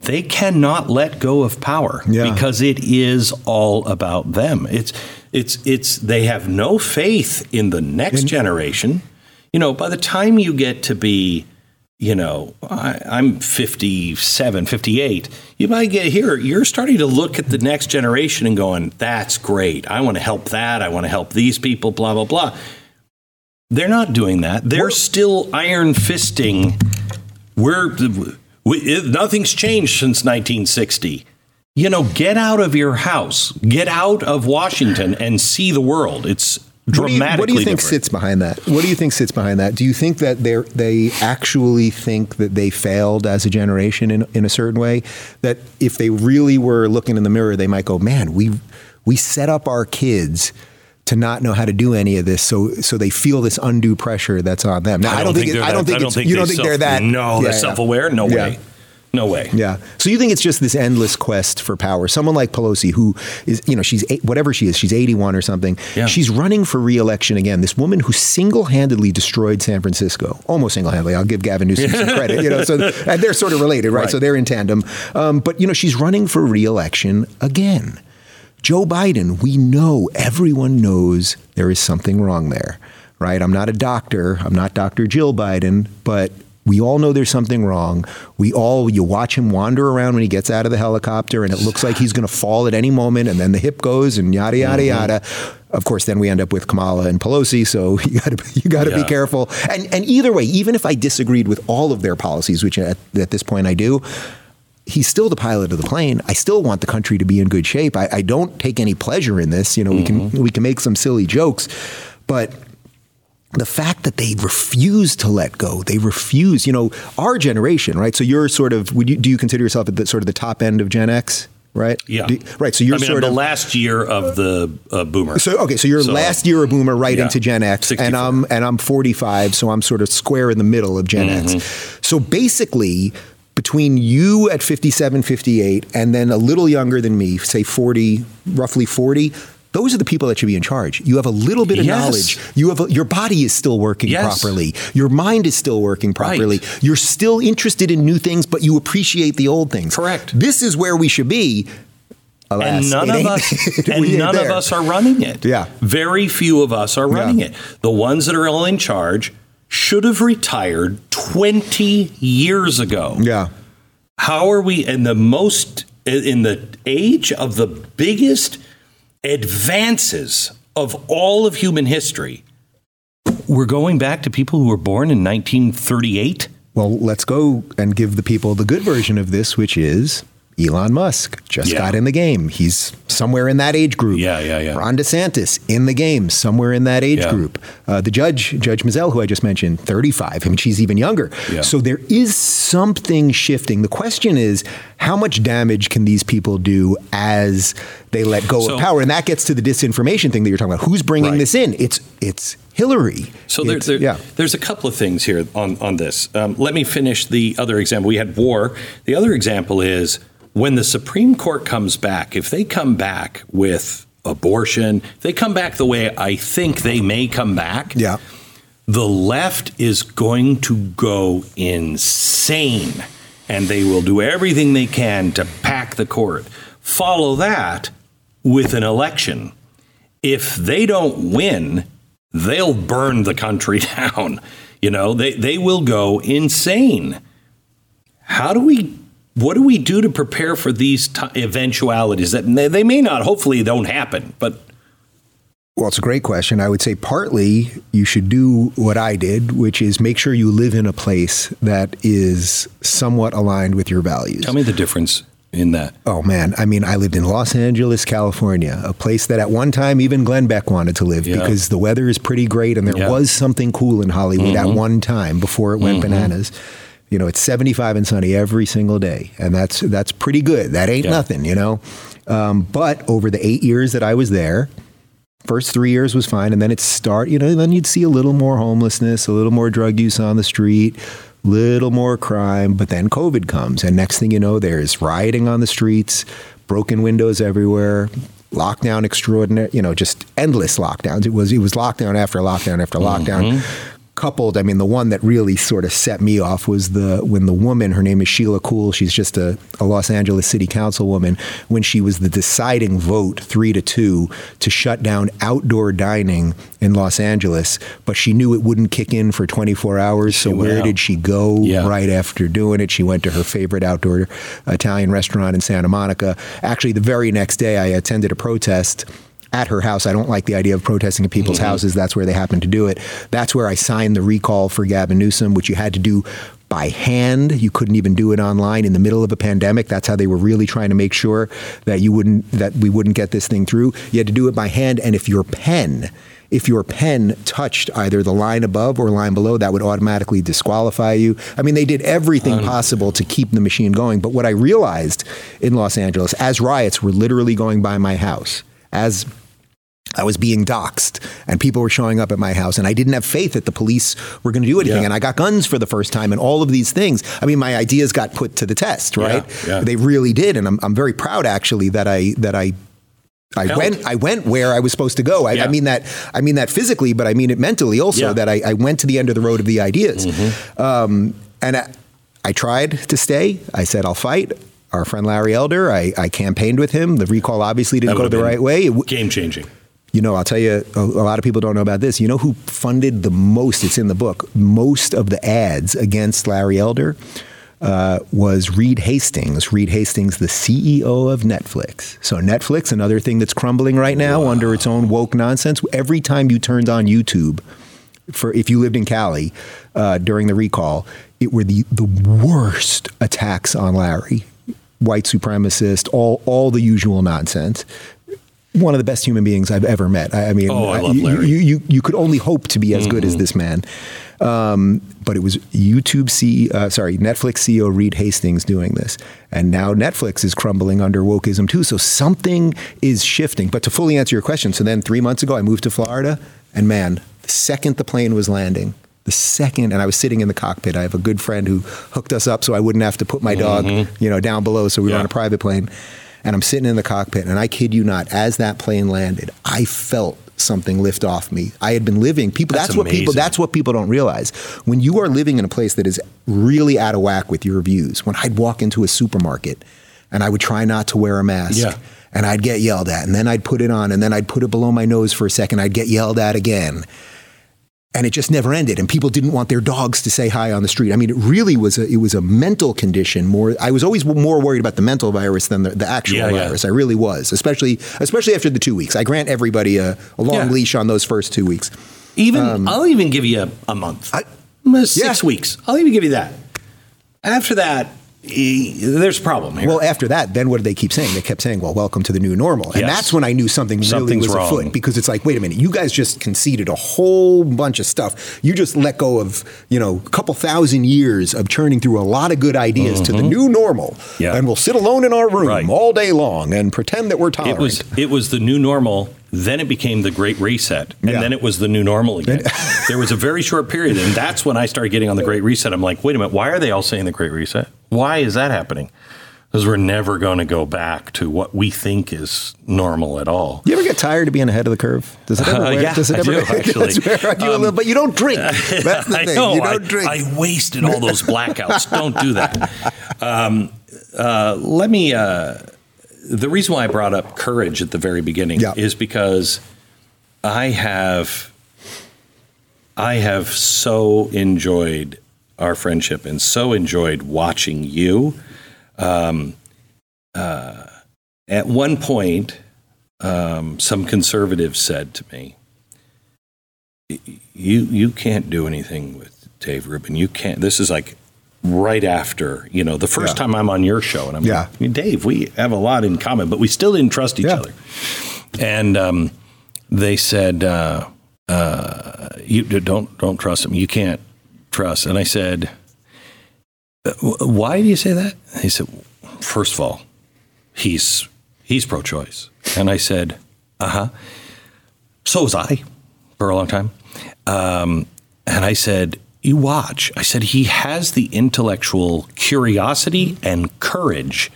they cannot let go of power yeah. because it is all about them. It's it's it's they have no faith in the next and, generation. You know, by the time you get to be, you know, I, I'm 57, 58, you might get here, you're starting to look at the next generation and going, that's great. I want to help that. I want to help these people, blah, blah, blah. They're not doing that. They're still iron fisting. We're we, it, nothing's changed since 1960. you know, get out of your house, get out of Washington and see the world. It's dramatically what do you, what do you think different. sits behind that? What do you think sits behind that? Do you think that they they actually think that they failed as a generation in in a certain way? That if they really were looking in the mirror, they might go, "Man, we we set up our kids." To not know how to do any of this, so so they feel this undue pressure that's on them. Now, I don't, think, I don't think, you don't think they're that. No, they're self-aware. No Yeah. way. No way. Yeah. So you think it's just this endless quest for power? Someone like Pelosi, who is, you know, she's eight, whatever she is, she's 81 or something. Yeah. She's running for reelection again. This woman who single-handedly destroyed San Francisco, almost single-handedly. I'll give Gavin Newsom some credit. You know, so and they're sort of related, right? Right. So they're in tandem. Um, but you know, she's running for reelection again. Joe Biden, we know, everyone knows there is something wrong there, right? I'm not a doctor. I'm not Dr. Jill Biden, but we all know there's something wrong. We all, you watch him wander around when he gets out of the helicopter and it looks like he's going to fall at any moment and then the hip goes and yada, yada, mm-hmm. yada. Of course, then we end up with Kamala and Pelosi, so you got to you got to Yeah. be careful. And and either way, even if I disagreed with all of their policies, which at, at this point I do, he's still the pilot of the plane. I still want the country to be in good shape. I, I don't take any pleasure in this. You know, we can we can make some silly jokes, but the fact that they refuse to let go, they refuse. You know, our generation, right? So you're sort of. Would you do you consider yourself at the sort of the top end of Gen X? Right. Yeah. Do- right. So you're I mean, sort I'm of the last year of the uh, boomer. so okay, so you're So- last year of boomer right Yeah. into Gen X, 64. and I'm and I'm 45, so I'm sort of square in the middle of Gen Mm-hmm. X. So basically, between you at 57, 58, and then a little younger than me, say 40, roughly 40. Those are the people that should be in charge. You have a little bit of Yes. knowledge. You have a, your body is still working Yes. properly. Your mind is still working properly. You're still interested in new things, but you appreciate the old things. Correct. This is where we should be. Alas, and none of us and none there. of us are running it. Yeah. Very few of us are running Yeah. it. The ones that are all in charge should have retired 20 years ago. Yeah. How are we in the most in the age of the biggest advances of all of human history? We're going back to people who were born in 1938. Well, let's go and give the people the good version of this, which is Elon Musk just Yeah. got in the game. He's somewhere in that age group. Yeah, yeah, yeah. Ron DeSantis in the game, somewhere in that age Yeah. group. Uh, the judge, Judge Mizelle, who I just mentioned, 35. I mean, she's even younger. Yeah. So there is something shifting. The question is, how much damage can these people do as they let go So- of power? And that gets to the disinformation thing that you're talking about. Who's bringing Right. this in? It's it's Hillary. So there, there- yeah. there's a couple of things here on, on this. Um, let me finish the other example. We had war. The other example is when the Supreme Court comes back, if they come back with abortion, if they come back the way I think they may come back, Yeah. the left is going to go insane and they will do everything they can to pack the court. Follow that with an election. If they don't win, they'll burn the country down. You know, they, they will go insane. How do we, what do we do to prepare for these t- eventualities that they, may not, hopefully, don't happen, but Well, it's a great question. I would say partly you should do what I did, which is make sure you live in a place that is somewhat aligned with your values. tell me the difference in that. Oh man, I mean, I lived in Los Angeles, California, a place that at one time even Glenn Beck wanted to live Yeah. because the weather is pretty great and there Yeah. Mm-hmm. was something cool in Hollywood at one time before it went bananas. You know, it's 75 and sunny every single day, and that's that's pretty good. That ain't Yeah. nothing, you know. Um, but over the eight years that I was there, first three years was fine, and then it start. You know, then you'd see a little more homelessness, a little more drug use on the street, little more crime. But then COVID comes, and next thing you know, there's rioting on the streets, broken windows everywhere, lockdown extraordinary. You know, just endless lockdowns. It was it was lockdown after lockdown after lockdown. Coupled, I mean, the one that really sort of set me off was the when the woman, her name is Sheila Kuehl, she's just a, a Los Angeles City Councilwoman, when she was the deciding vote, three to two, to shut down outdoor dining in Los Angeles, but she knew it wouldn't kick in for 24 hours. So where out. did she go Yeah. right after doing it? She went to her favorite outdoor Italian restaurant in Santa Monica. Actually, the very next day, I attended a protest at her house. I don't like the idea of protesting at people's mm-hmm. houses. That's where they happen to do it. That's where I signed the recall for Gavin Newsom, which you had to do by hand. You couldn't even do it online in the middle of a pandemic. That's how they were really trying to make sure that you wouldn't that we wouldn't get this thing through. You had to do it by hand, and if your pen if your pen touched either the line above or line below, that would automatically disqualify you. I mean, they did everything possible to keep the machine going. But what I realized in Los Angeles, as riots were literally going by my house, as I was being doxxed and people were showing up at my house and I didn't have faith that the police were going to do anything. Yeah. And I got guns for the first time and all of these things. I mean, my ideas got put to the test, right? Yeah, yeah. They really did. And I'm, I'm very proud actually that I, that I I went. I went where I was supposed to go. I. I, mean that. I mean that physically, but I mean it mentally also. That I, I, went to the end of the road of the ideas, mm-hmm. um, and I, I, tried to stay. I said I'll fight. Our friend Larry Elder. I, I campaigned with him. The recall obviously didn't go the right way. Game changing. You know, I'll tell you, a, a, lot of people don't know about this. You know who funded the most? It's in the book. Most of the ads against Larry Elder uh, was Reed Hastings. Reed Hastings, the CEO of Netflix. So Netflix, another thing that's crumbling right now wow. under its own woke nonsense. Every time you turned on YouTube, for if you lived in Cali uh, during the recall, it were the the worst attacks on Larry, white supremacist, all all the usual nonsense one of the best human beings I've ever met. I, I mean, oh, I love Larry. You, you, you, could only hope to be as mm-hmm. good as mm-hmm. this man. Um, but it was YouTube CEO, uh, sorry, Netflix CEO Reed Hastings doing this. And now Netflix is crumbling under wokeism too. So something is shifting. But to fully answer your question, so then three months ago, I moved to Florida, and man, the second the plane was landing, the second, and I was sitting in the cockpit. I have a good friend who hooked us up so I wouldn't have to put my dog, mm-hmm. you know, down below. So we yeah. were on a private plane and I'm sitting in the cockpit, and I kid you not, as that plane landed, I felt something lift off me. I had been living people that's, that's what people that's what people don't realize. When you are living in a place that is really out of whack with your views. When I'd walk into a supermarket and I would try not to wear a mask. Yeah. And I'd get yelled at, and then I'd put it on, and then I'd put it below my nose for a second. I'd get yelled at again and it just never ended. And people didn't want their dogs to say hi on the street. I mean it really was a it was a mental condition more i was always more worried about the mental virus than the, the actual yeah, virus. Yeah. i really was especially especially after the two weeks. I grant everybody a, a long yeah. leash on those first two weeks. Even um, i'll even give you a, a month. I, six weeks. I'll even give you that. After that there's a problem here. Well, after that, then what did they keep saying? They kept saying, "Well, welcome to the new normal," and yes. that's when I knew something really was wrong. afoot because it's like, wait a minute, you guys just conceded a whole bunch of stuff. You just let go of you know a couple thousand years of churning through a lot of good ideas mm-hmm. to the mm-hmm. new normal, yeah. and we'll sit alone in our room right. all day long and pretend that we're tolerant. It was it was the new normal then it became the Great Reset, and yeah. then it was the new normal again. there was a very short period, and that's when I started getting on the Great Reset. I'm like, wait a minute, why are they all saying the Great Reset? Why is that happening? Because we're never going to go back to what we think is normal at all. You ever get tired of being ahead of the curve? Does it ever? Uh, yeah, does it ever? I do, actually. um, little, but you don't drink. That's the thing. Know, you don't I, drink. I wasted all those blackouts. don't do that. Um, uh, let me. Uh, the reason why I brought up courage at the very beginning yeah. is because I have I have so enjoyed our friendship and so enjoyed watching you. Um, uh, at one point, um, some conservatives said to me, "You you can't do anything with Dave Rubin. You can't." This is like right after, you know, the first yeah. time I'm on your show, and I'm yeah. like, Dave, we have a lot in common, but we still didn't trust each yeah. other. And um, they said, uh, uh, "You don't don't trust him. You can't trust." And I said, uh, "Why do you say that?" he said, first of all, he's he's pro-choice." And I said, "Uh huh." So was I for a long time. Um, and I said, you watch. I said, he has the intellectual curiosity and courage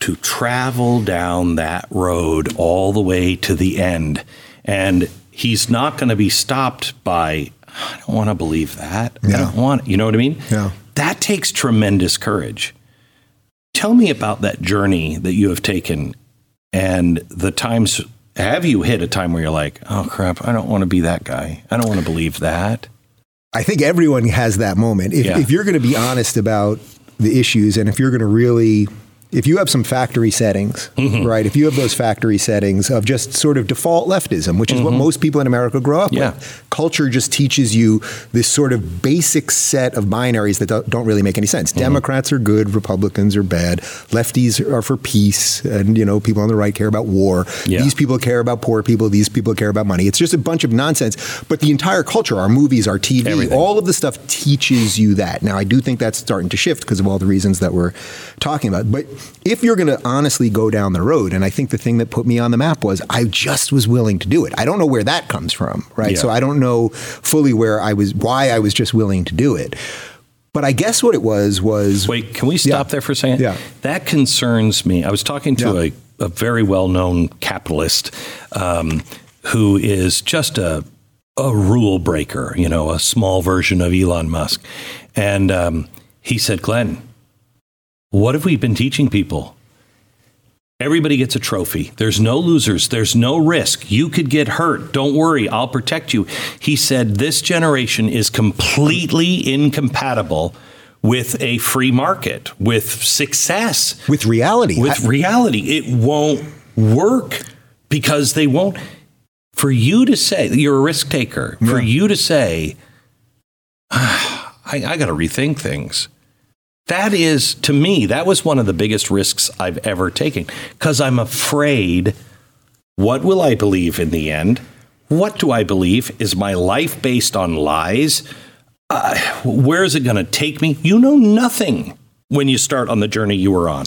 to travel down that road all the way to the end. And he's not going to be stopped by, I don't want to believe that. Yeah. I don't want, you know what I mean? Yeah. That takes tremendous courage. Tell me about that journey that you have taken and the times. Have you hit a time where you're like, oh crap, I don't want to be that guy. I don't want to believe that? I think everyone has that moment. If, yeah. if you're going to be honest about the issues and if you're going to really if you have some factory settings, mm-hmm. right? If you have those factory settings of just sort of default leftism, which is mm-hmm. what most people in America grow up yeah. with, culture just teaches you this sort of basic set of binaries that don't, really make any sense. Mm-hmm. Democrats are good, Republicans are bad, lefties are for peace, and you know people on the right care about war. Yeah. These people care about poor people. These people care about money. It's just a bunch of nonsense. But the entire culture, our movies, our TV, Everything. all of the stuff teaches you that. Now, I do think that's starting to shift because of all the reasons that we're talking about. But if you're going to honestly go down the road, and I think the thing that put me on the map was I just was willing to do it. I don't know where that comes from, right? Yeah. So I don't know fully where I was, why I was just willing to do it. But I guess what it was was. Wait, can we stop yeah. there for a second? Yeah. That concerns me. I was talking to yeah. a, a, very well known capitalist um, who is just a, a rule breaker, you know, a small version of Elon Musk. And um, he said, Glenn, what have we been teaching people? Everybody gets a trophy. There's no losers. There's no risk. You could get hurt. Don't worry. I'll protect you. He said this generation is completely incompatible with a free market, with success, with reality. With I- reality. It won't work because they won't. For you to say, you're a risk taker, yeah. for you to say, ah, I, I got to rethink things that is, to me, that was one of the biggest risks I've ever taken because I'm afraid what will I believe in the end? What do I believe? Is my life based on lies? Uh, where is it going to take me? You know nothing when you start on the journey you were on.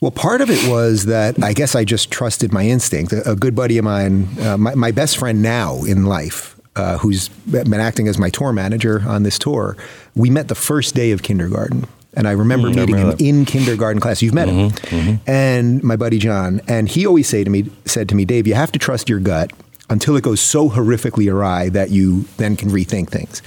Well, part of it was that I guess I just trusted my instinct. A, good buddy of mine, uh, my, my, best friend now in life, uh, who's been acting as my tour manager on this tour, we met the first day of kindergarten. And I remember mm, meeting him in kindergarten class. You've met mm-hmm, him, mm-hmm. and my buddy John. And he always say to me, said to me, Dave, you have to trust your gut until it goes so horrifically awry that you then can rethink things.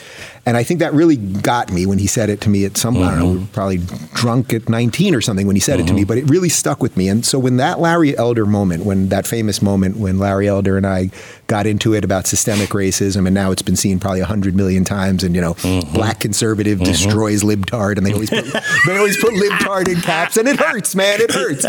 And I think that really got me when he said it to me at some, mm-hmm. I don't know, we mm-hmm. probably drunk at 19 or something when he said mm-hmm. it to me, mm-hmm. but it really stuck with me. And so when that Larry Elder moment, when that famous moment when Larry Elder and I got into it about systemic racism, and now it's been seen probably 100 million times, and, you know, mm-hmm. black conservative mm-hmm. destroys libtard, and they always, put, they always put libtard in caps, and it hurts, man, it hurts.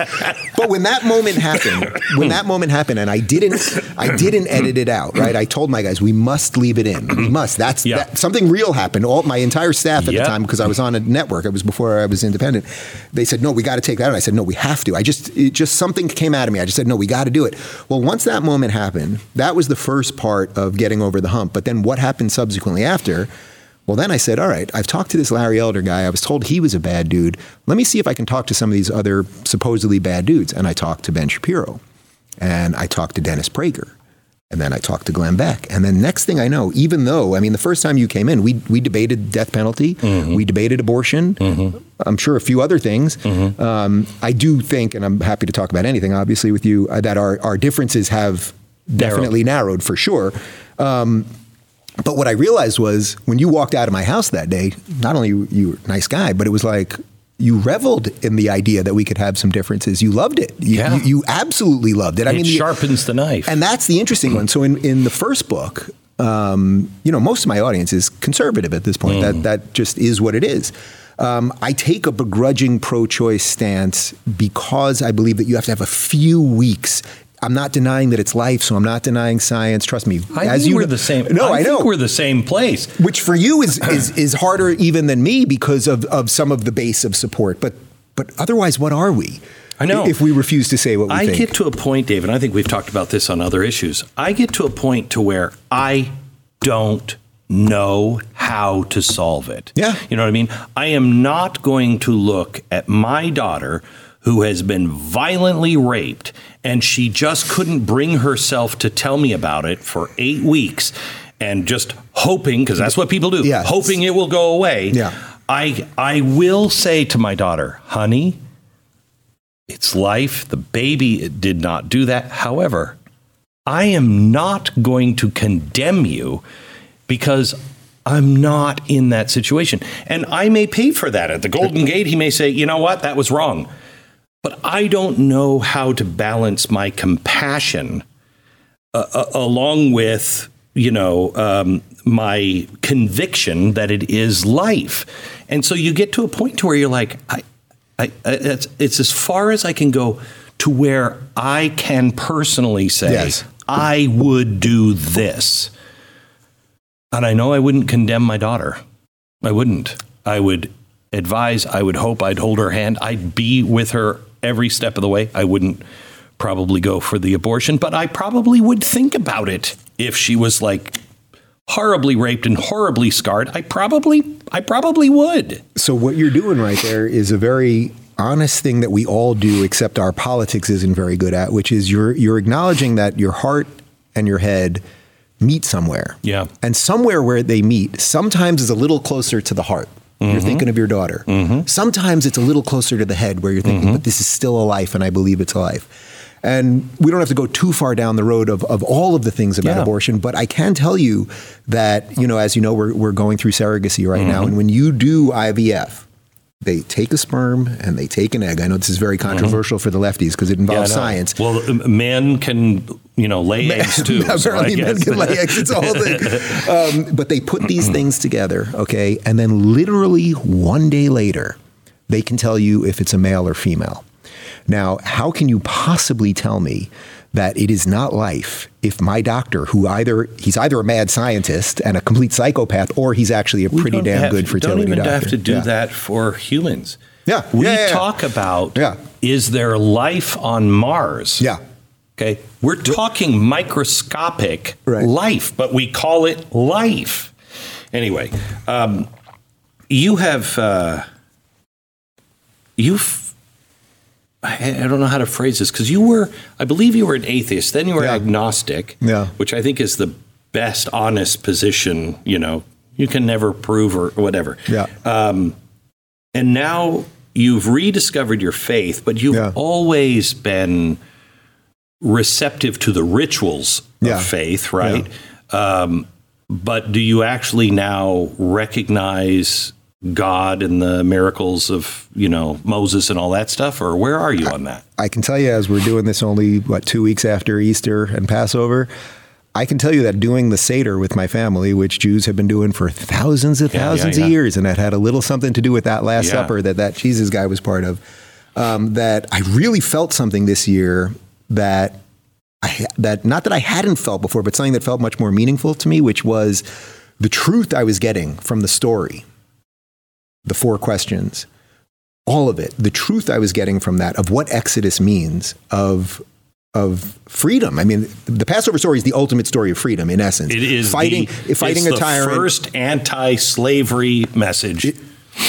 But when that moment happened, when that moment happened, and I didn't, I didn't edit it out, right? I told my guys, we must leave it in. We must. That's yeah. that, something real happened. All my entire staff at yep. the time, because I was on a network, it was before I was independent. They said, "No, we got to take that." out. I said, "No, we have to." I just, it just something came out of me. I just said, "No, we got to do it." Well, once that moment happened, that was the first part of getting over the hump. But then, what happened subsequently after? Well, then I said, all right, I've talked to this Larry Elder guy. I was told he was a bad dude. Let me see if I can talk to some of these other supposedly bad dudes. And I talked to Ben Shapiro and I talked to Dennis Prager. And then I talked to Glenn Beck. And then next thing I know, even though, I mean, the first time you came in, we, we debated death penalty, mm-hmm. we debated abortion, mm-hmm. I'm sure a few other things. Mm-hmm. Um, I do think, and I'm happy to talk about anything, obviously, with you, uh, that our, our differences have definitely narrowed, narrowed for sure. Um, but what I realized was when you walked out of my house that day, not only you were a nice guy, but it was like, you reveled in the idea that we could have some differences. You loved it. You, yeah. you, you absolutely loved it. I it mean, sharpens the knife. And that's the interesting one. So in, in the first book, um, you know, most of my audience is conservative at this point. Mm. That that just is what it is. Um, I take a begrudging pro-choice stance because I believe that you have to have a few weeks I'm not denying that it's life, so I'm not denying science. Trust me. I as you we're the same. No, I, I know we're the same place. Which for you is, is is harder even than me because of of some of the base of support. But but otherwise, what are we? I know. If we refuse to say what we I think. get to a point, David. I think we've talked about this on other issues. I get to a point to where I don't know how to solve it. Yeah. You know what I mean? I am not going to look at my daughter who has been violently raped and she just couldn't bring herself to tell me about it for eight weeks and just hoping because that's what people do yes. hoping it will go away yeah. i i will say to my daughter honey it's life the baby did not do that however i am not going to condemn you because I'm not in that situation. And I may pay for that. At the Golden Gate, he may say, you know what, that was wrong. But I don't know how to balance my compassion uh, uh, along with, you know, um, my conviction that it is life. And so you get to a point to where you're like, I, I, it's, it's as far as I can go to where I can personally say, yes. I would do this. And I know I wouldn't condemn my daughter. I wouldn't. I would advise, I would hope I'd hold her hand. I'd be with her every step of the way. I wouldn't probably go for the abortion, but I probably would think about it if she was like horribly raped and horribly scarred. I probably I probably would. So what you're doing right there is a very honest thing that we all do except our politics isn't very good at, which is you're you're acknowledging that your heart and your head meet somewhere. Yeah. And somewhere where they meet sometimes is a little closer to the heart. Mm-hmm. You're thinking of your daughter. Mm-hmm. Sometimes it's a little closer to the head where you're thinking, mm-hmm. but this is still a life and I believe it's a life. And we don't have to go too far down the road of, of all of the things about yeah. abortion, but I can tell you that, you know, as you know, we're, we're going through surrogacy right now. Mm-hmm. And when you do IVF, they take a sperm and they take an egg. I know this is very mm-hmm. controversial mm-hmm. for the lefties because it involves yeah, science. Well, men can, you know, lay eggs too. Apparently, so men can lay eggs. It's a whole thing. Um, but they put these things together, okay, and then literally one day later, they can tell you if it's a male or female. Now, how can you possibly tell me that it is not life if my doctor, who either he's either a mad scientist and a complete psychopath, or he's actually a pretty damn have, good fertility doctor. Don't even have to do yeah. that for humans. Yeah, we yeah, yeah, talk about is there life on Mars? Yeah. Okay, we're talking microscopic right. life, but we call it life. Anyway, um, you have uh, you've I, don't know how to phrase this because you were, I believe you were an atheist, then you were yeah. agnostic, yeah. which I think is the best honest position. You know, you can never prove or whatever. Yeah. Um, and now you've rediscovered your faith, but you've yeah. always been receptive to the rituals of yeah. faith, right? Um, but do you actually now recognize God and the miracles of, you know, Moses and all that stuff? Or where are you on that? I can tell you, as we're doing this only, what, two weeks after Easter and Passover, I can tell you that doing the Seder with my family, which Jews have been doing for thousands and thousands yeah, yeah. of years, and that had a little something to do with that Last Supper that that Jesus guy was part of, um, that I really felt something this year that I, that not that I hadn't felt before, but something that felt much more meaningful to me, which was the truth I was getting from the story the four questions, all of it, the truth I was getting from that of what Exodus means, of of freedom. I mean, the Passover story is the ultimate story of freedom in essence. It is fighting the, fighting a tyrant. First anti-slavery message. It,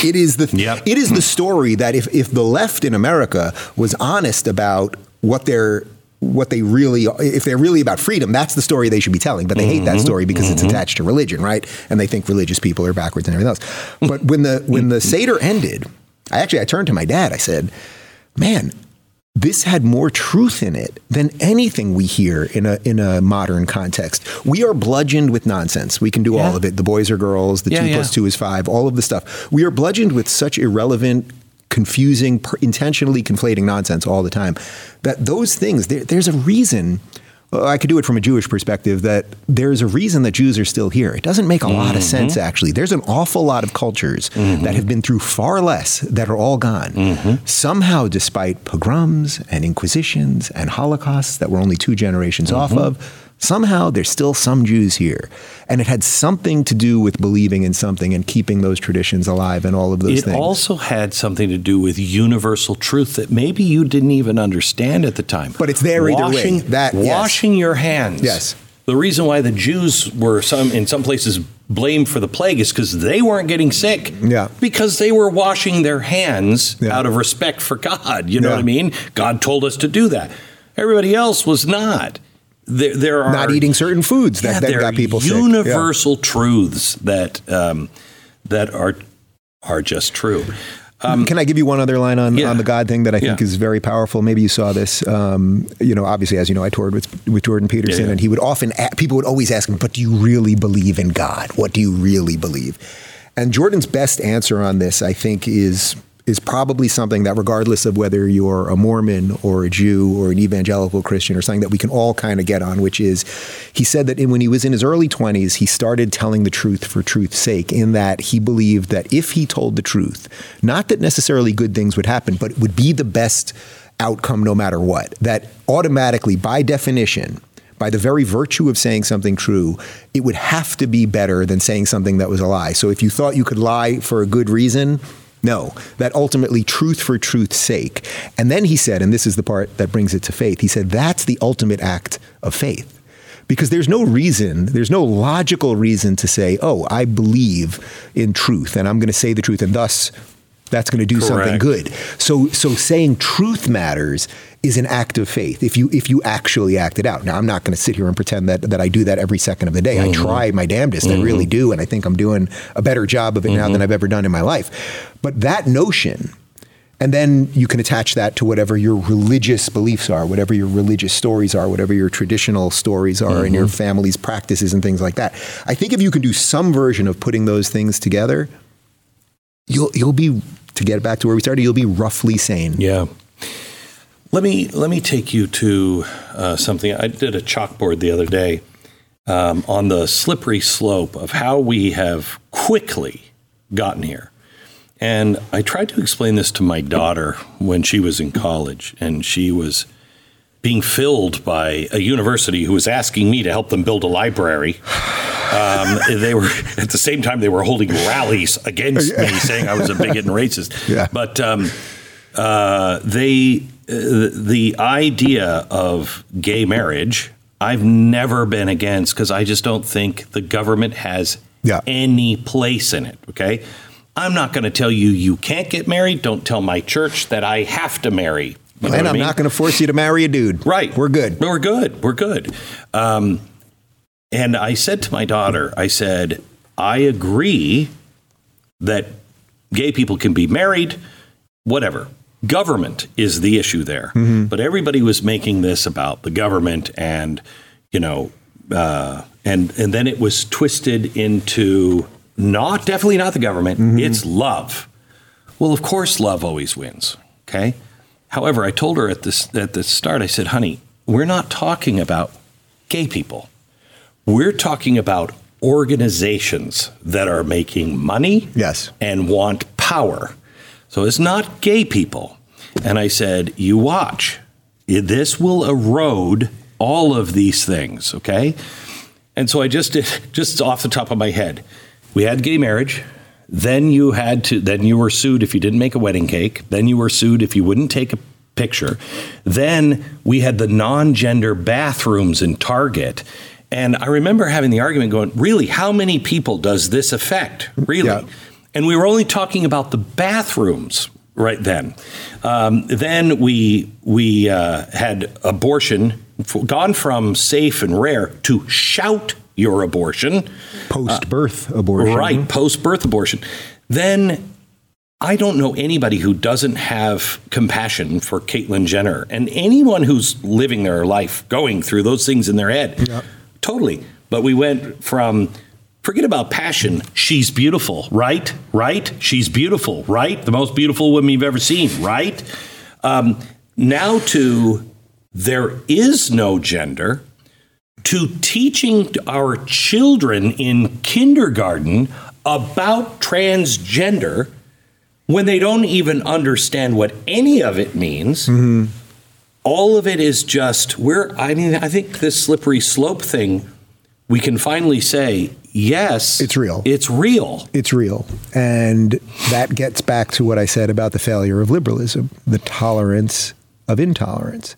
it is the yep. it is the story that if if the left in America was honest about what their what they really if they're really about freedom that's the story they should be telling but they mm-hmm. hate that mm-hmm. story because mm-hmm. it's attached to religion right and they think religious people are backwards and everything else but when the when the seder ended i actually i turned to my dad i said man this had more truth in it than anything we hear in a in a modern context. We are bludgeoned with nonsense. We can do yeah. all of it. The boys are girls. The yeah, two yeah. plus two is five. All of the stuff. We are bludgeoned with such irrelevant confusing, per, intentionally conflating nonsense all the time. That those things, there, there's a reason. I could do it from a Jewish perspective that there's a reason that Jews are still here. It doesn't make a mm-hmm. lot of mm-hmm. sense, actually. There's an awful lot of cultures mm-hmm. that have been through far less that are all gone. Mm-hmm. Somehow, despite pogroms and inquisitions and holocausts that we're only two generations off mm-hmm. of, somehow there's still some Jews here. And it had something to do with believing in something and keeping those traditions alive and all of those it things. It also had something to do with universal truth that maybe you didn't even understand at the time. But it's there washing, either way. That, washing yes. your hands. Yes. The reason why the Jews were some in some places blamed for the plague is because they weren't getting sick. Yeah. Because they were washing their hands yeah. out of respect for God. You know yeah. what I mean? God told us to do that. Everybody else was not there, there are not eating certain foods that, yeah, that got people universal truths that um, that are are just true. Um, Can I give you one other line on, yeah. on the God thing that I think yeah. is very powerful? Maybe you saw this. Um, you know, obviously, as you know, I toured with with Jordan Peterson, and he would often people would always ask him, "But do you really believe in God? What do you really believe?" And Jordan's best answer on this, I think, is is probably something that, regardless of whether you're a Mormon or a Jew or an evangelical Christian or something that we can all kind of get on, which is he said that when he was in his early 20s, he started telling the truth for truth's sake, in that he believed that if he told the truth, not that necessarily good things would happen, but it would be the best outcome no matter what. That automatically, by definition, by the very virtue of saying something true, it would have to be better than saying something that was a lie. So if you thought you could lie for a good reason, no, that ultimately truth for truth's sake. And then he said, and this is the part that brings it to faith, he said, that's the ultimate act of faith. Because there's no reason, there's no logical reason to say, oh, I believe in truth and I'm going to say the truth and thus that's going to do Correct. something good. So so saying truth matters is an act of faith if you if you actually act it out. Now I'm not going to sit here and pretend that that I do that every second of the day. Mm-hmm. I try my damnedest. Mm-hmm. I really do and I think I'm doing a better job of it mm-hmm. now than I've ever done in my life. But that notion and then you can attach that to whatever your religious beliefs are, whatever your religious stories are, whatever your traditional stories are, and your mm-hmm. family's practices and things like that. I think if you can do some version of putting those things together, you'll you'll be to get back to where we started. You'll be roughly sane. Yeah. Let me let me take you to uh, something. I did a chalkboard the other day um, on the slippery slope of how we have quickly gotten here. And I tried to explain this to my daughter when she was in college, and she was being filled by a university who was asking me to help them build a library. Um, they were at the same time they were holding rallies against me, saying I was a bigot and racist. Yeah. But um, uh, they uh, the idea of gay marriage, I've never been against because I just don't think the government has yeah. any place in it. Okay. I'm not going to tell you you can't get married. Don't tell my church that I have to marry you and I'm mean? not going to force you to marry a dude. Right. We're good. We're good. We're good. Um, and I said to my daughter, I said, I agree that gay people can be married, whatever. Government is the issue there. Mm-hmm. But everybody was making this about the government and, you know, uh, and and then it was twisted into not definitely not the government. Mm-hmm. It's love. Well, of course, love always wins. Okay, However, I told her at this at the start, I said, honey, we're not talking about gay people. We're talking about organizations that are making money yes. and want power. So it's not gay people. And I said, you watch. This will erode all of these things, okay? And so I just did, just off the top of my head, we had gay marriage, then you had to then you were sued if you didn't make a wedding cake. Then you were sued if you wouldn't take a picture. Then we had the non-gender bathrooms in Target. And I remember having the argument going, really, how many people does this affect? Really? Yeah. And we were only talking about the bathrooms right then. Um, then we we uh, had abortion gone from safe and rare to shout your abortion. Post birth uh, abortion. Right, post birth abortion. Then I don't know anybody who doesn't have compassion for Caitlyn Jenner and anyone who's living their life going through those things in their head. Yeah. Totally. But we went from forget about passion. She's beautiful, right? Right? She's beautiful, right? The most beautiful woman you've ever seen, right? Um, now to there is no gender to teaching our children in kindergarten about transgender when they don't even understand what any of it means. Mm-hmm. All of it is just we're. I mean, I think this slippery slope thing. We can finally say yes, it's real. It's real. It's real, and that gets back to what I said about the failure of liberalism, the tolerance of intolerance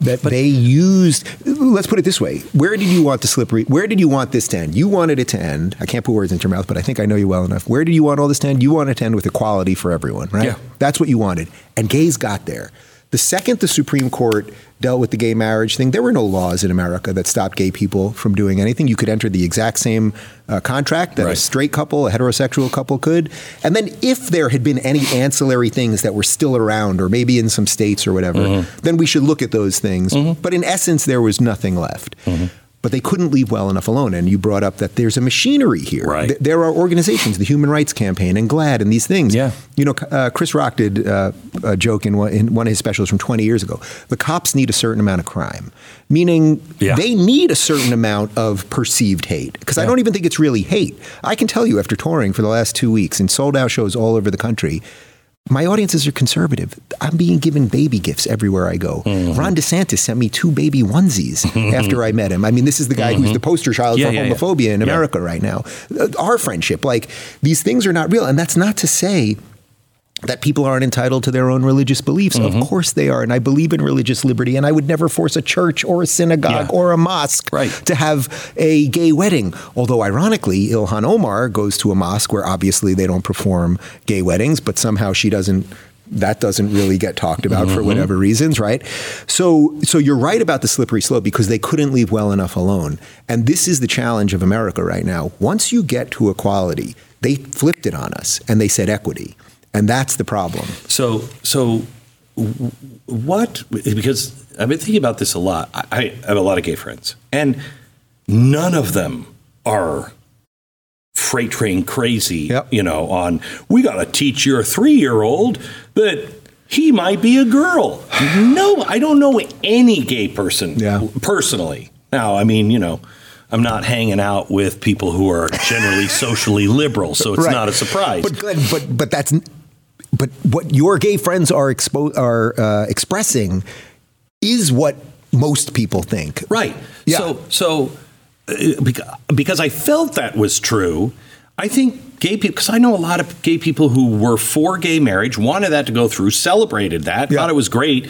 that but, they used. Let's put it this way: Where did you want the slippery? Where did you want this to end? You wanted it to end. I can't put words into your mouth, but I think I know you well enough. Where did you want all this to end? You wanted to end with equality for everyone, right? Yeah. That's what you wanted, and gays got there. The second the Supreme Court dealt with the gay marriage thing, there were no laws in America that stopped gay people from doing anything. You could enter the exact same uh, contract that right. a straight couple, a heterosexual couple could. And then if there had been any ancillary things that were still around, or maybe in some states or whatever, mm-hmm. then we should look at those things. Mm-hmm. But in essence, there was nothing left. Mm-hmm. But they couldn't leave well enough alone. And you brought up that there's a machinery here. Right. Th- there are organizations, the Human Rights Campaign and GLAAD and these things. Yeah. You know, uh, Chris Rock did uh, a joke in one, in one of his specials from 20 years ago. The cops need a certain amount of crime, meaning Yeah. they need a certain amount of perceived hate. Because I don't even think it's really hate. I can tell you after touring for the last two weeks in sold out shows all over the country, my audiences are conservative. I'm being given baby gifts everywhere I go. Mm-hmm. Ron DeSantis sent me two baby onesies after I met him. I mean, this is the guy who's the poster child Mm-hmm. Yeah, for yeah, yeah. homophobia in Yeah. America right now. Uh, Our friendship, like these things are not real. And that's not to say that people aren't entitled to their own religious beliefs. Mm-hmm. Of course they are. And I believe in religious liberty. And I would never force a church or a synagogue Yeah. or a mosque Right. to have a gay wedding. Although, ironically, Ilhan Omar goes to a mosque where obviously they don't perform gay weddings, but somehow she doesn't. That doesn't really get talked about Mm-hmm. for whatever reasons, right? So, so you're right about the slippery slope because they couldn't leave well enough alone. And this is the challenge of America right now. Once you get to equality, they flipped it on us and they said equity, and that's the problem. So, so what? Because I've been thinking about this a lot. I, I have a lot of gay friends, and none of them are freight train crazy. Yep. You know, on we got to teach your three year old that he might be a girl. no, I don't know any gay person Yeah. personally. Now, I mean, you know. I'm not hanging out with people who are generally socially liberal, so it's Right. not a surprise. But but but that's but what your gay friends are expo- are uh, expressing is what most people think. Right. Yeah. So, so uh, because I felt that was true, I think gay people, because I know a lot of gay people who were for gay marriage, wanted that to go through, celebrated that, Yeah. thought it was great.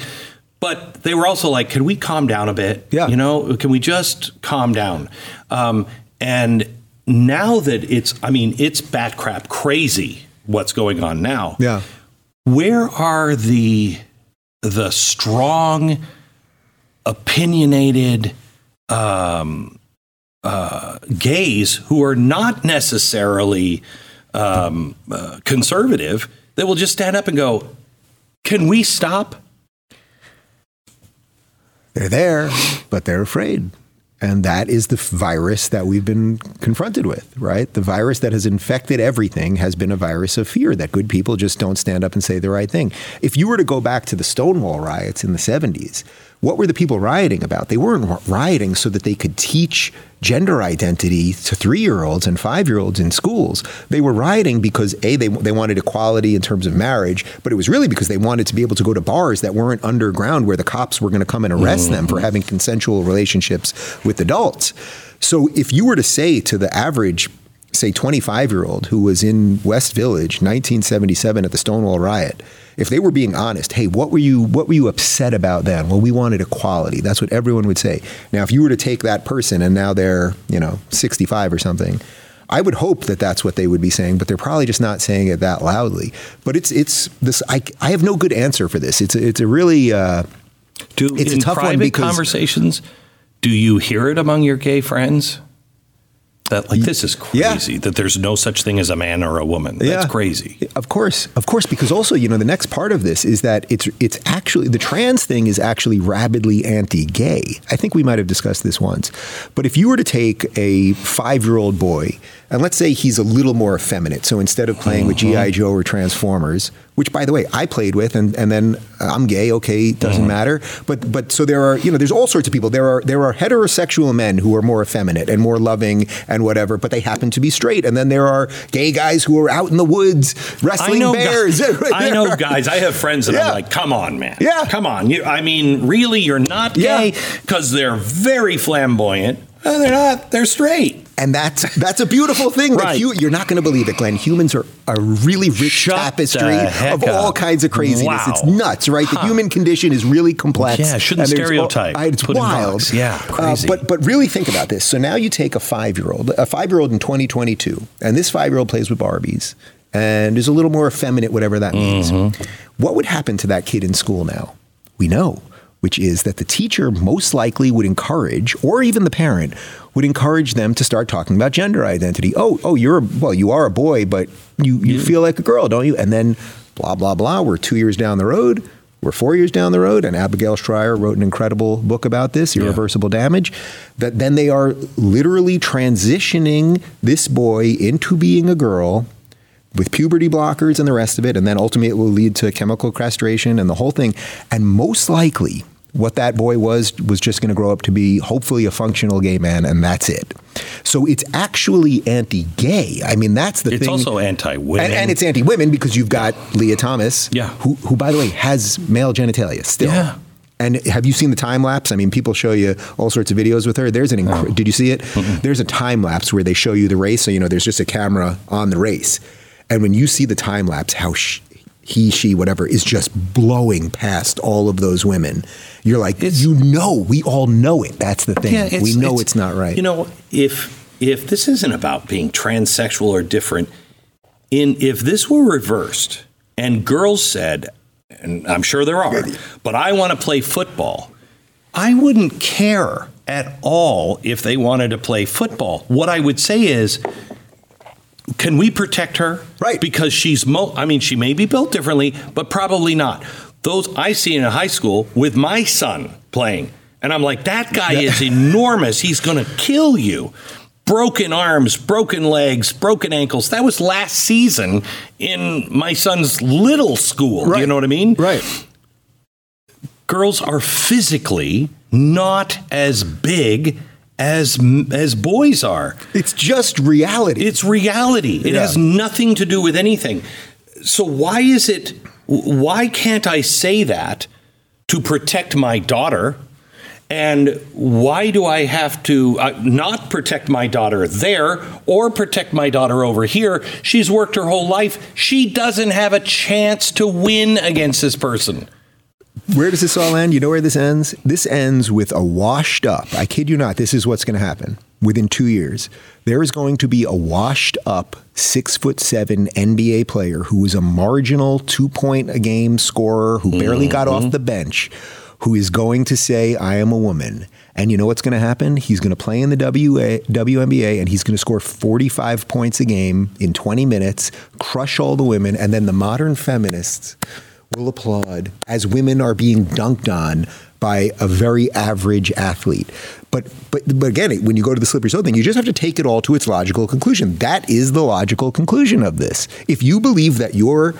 But they were also like, can we calm down a bit? Yeah. You know, can we just calm down? Um, and now that it's, I mean, it's bat crap crazy what's going on now Yeah. Where are the the strong opinionated um, uh, gays who are not necessarily um, uh, conservative that will just stand up and go can we stop They're there, but they're afraid. And that is the virus that we've been confronted with, right? The virus that has infected everything has been a virus of fear that good people just don't stand up and say the right thing. If you were to go back to the Stonewall riots in the 70s, what were the people rioting about? They weren't rioting so that they could teach gender identity to three year olds and five year olds in schools. They were rioting because, A, they, they wanted equality in terms of marriage, but it was really because they wanted to be able to go to bars that weren't underground where the cops were going to come and arrest them for mm. having consensual relationships with adults. So if you were to say to the average, say 25 year old who was in West Village 1977 at the Stonewall riot if they were being honest hey what were you what were you upset about then well we wanted equality that's what everyone would say now if you were to take that person and now they're you know 65 or something I would hope that that's what they would be saying, but they're probably just not saying it that loudly. But it's it's this. I, I have no good answer for this. It's a, it's a really uh, do It's a in tough one private because- conversations do you hear it among your gay friends that like this is Yeah. crazy that there's no such thing as a man or a woman that's Yeah. crazy Of course, of course, because also you know the next part of this is that it's it's actually the trans thing is actually rabidly anti-gay. I think we might have discussed this once, but if you were to take a five-year-old boy and let's say he's a little more effeminate, so instead of playing with GI mm-hmm. Joe or Transformers, which by the way I played with, and and then I'm gay, okay, doesn't matter, but but so there are you know there's all sorts of people. There are there are heterosexual men who are more effeminate and more loving and whatever, but they happen to be straight, and then there are gay guys who are out in the woods wrestling I bears. Guys, I know guys. I have friends that Yeah. I'm like, come on, man. Yeah. Come on. You, I mean, really, you're not gay because they're very flamboyant. Uh, they're not. They're straight. And that's that's a beautiful thing. Right. hu- you're not going to believe it, Glenn. Humans are a really rich Shut tapestry of all kinds of craziness. It's nuts, right? The human condition is really complex. Yeah, shouldn't there's all- stereotype, it's wild. Yeah, Uh, crazy. but but really think about this. So now you take a five year old, a five year old in 2022, and this five year old plays with Barbies and is a little more effeminate, whatever that means. Mm-hmm. What would happen to that kid in school now? We know. Which is that the teacher most likely would encourage, or even the parent would encourage them to start talking about gender identity. Oh, oh, you're a, well, you are a boy, but you, you feel like a girl, don't you? And then blah blah blah. We're two years down the road. we're four years down the road, and Abigail Shrier wrote an incredible book about this, Irreversible yeah. Damage, that then they are literally transitioning this boy into being a girl with puberty blockers and the rest of it, and then ultimately it will lead to chemical castration and the whole thing. And most likely, what that boy was was just going to grow up to be hopefully a functional gay man, and that's it. So it's actually anti-gay. I mean, that's the it's thing. It's also anti-women, and, and, it's anti-women because you've got Lia Thomas, yeah. who, who by the way has male genitalia still. Yeah. And have you seen the time lapse? I mean, people show you all sorts of videos with her. There's an inc- oh. did you see it? Mm-hmm. There's a time lapse where they show you the race. So you know, there's just a camera on the race, and when you see the time lapse, how sh- he, she, whatever, is just blowing past all of those women. You're like, it's, you know, we all know it. That's the thing. Yeah, we know it's, it's not right. You know, if if this isn't about being transsexual or different, in if this were reversed and girls said, and I'm sure there are, but I want to play football, I wouldn't care at all if they wanted to play football. What I would say is can we protect her? Right. Because she's, mo- I mean, she may be built differently, but probably not. Those I see in a high school with my son playing. And I'm like, that guy is enormous. He's going to kill you. Broken arms, broken legs, broken ankles. That was last season in my son's little school. Right. You know what I mean? Right. Girls are physically not as big as as boys are. It's just reality. It's reality. It yeah. has nothing to do with anything. So why is it why can't I say that to protect my daughter? And why do I have to uh, not protect my daughter there or protect my daughter over here? She's worked her whole life. She doesn't have a chance to win against this person. Where does this all end? You know where this ends? This ends with a washed up. I kid you not, this is what's going to happen within two years. There is going to be a washed up six foot seven NBA player who is a marginal two point a game scorer who barely mm-hmm. got off mm-hmm. the bench, who is going to say, I am a woman. And you know what's going to happen? He's going to play in the WA, WNBA and he's going to score 45 points a game in 20 minutes, crush all the women, and then the modern feminists will applaud as women are being dunked on by a very average athlete. But but but again, when you go to the slippery slope thing, you just have to take it all to its logical conclusion. That is the logical conclusion of this. If you believe that your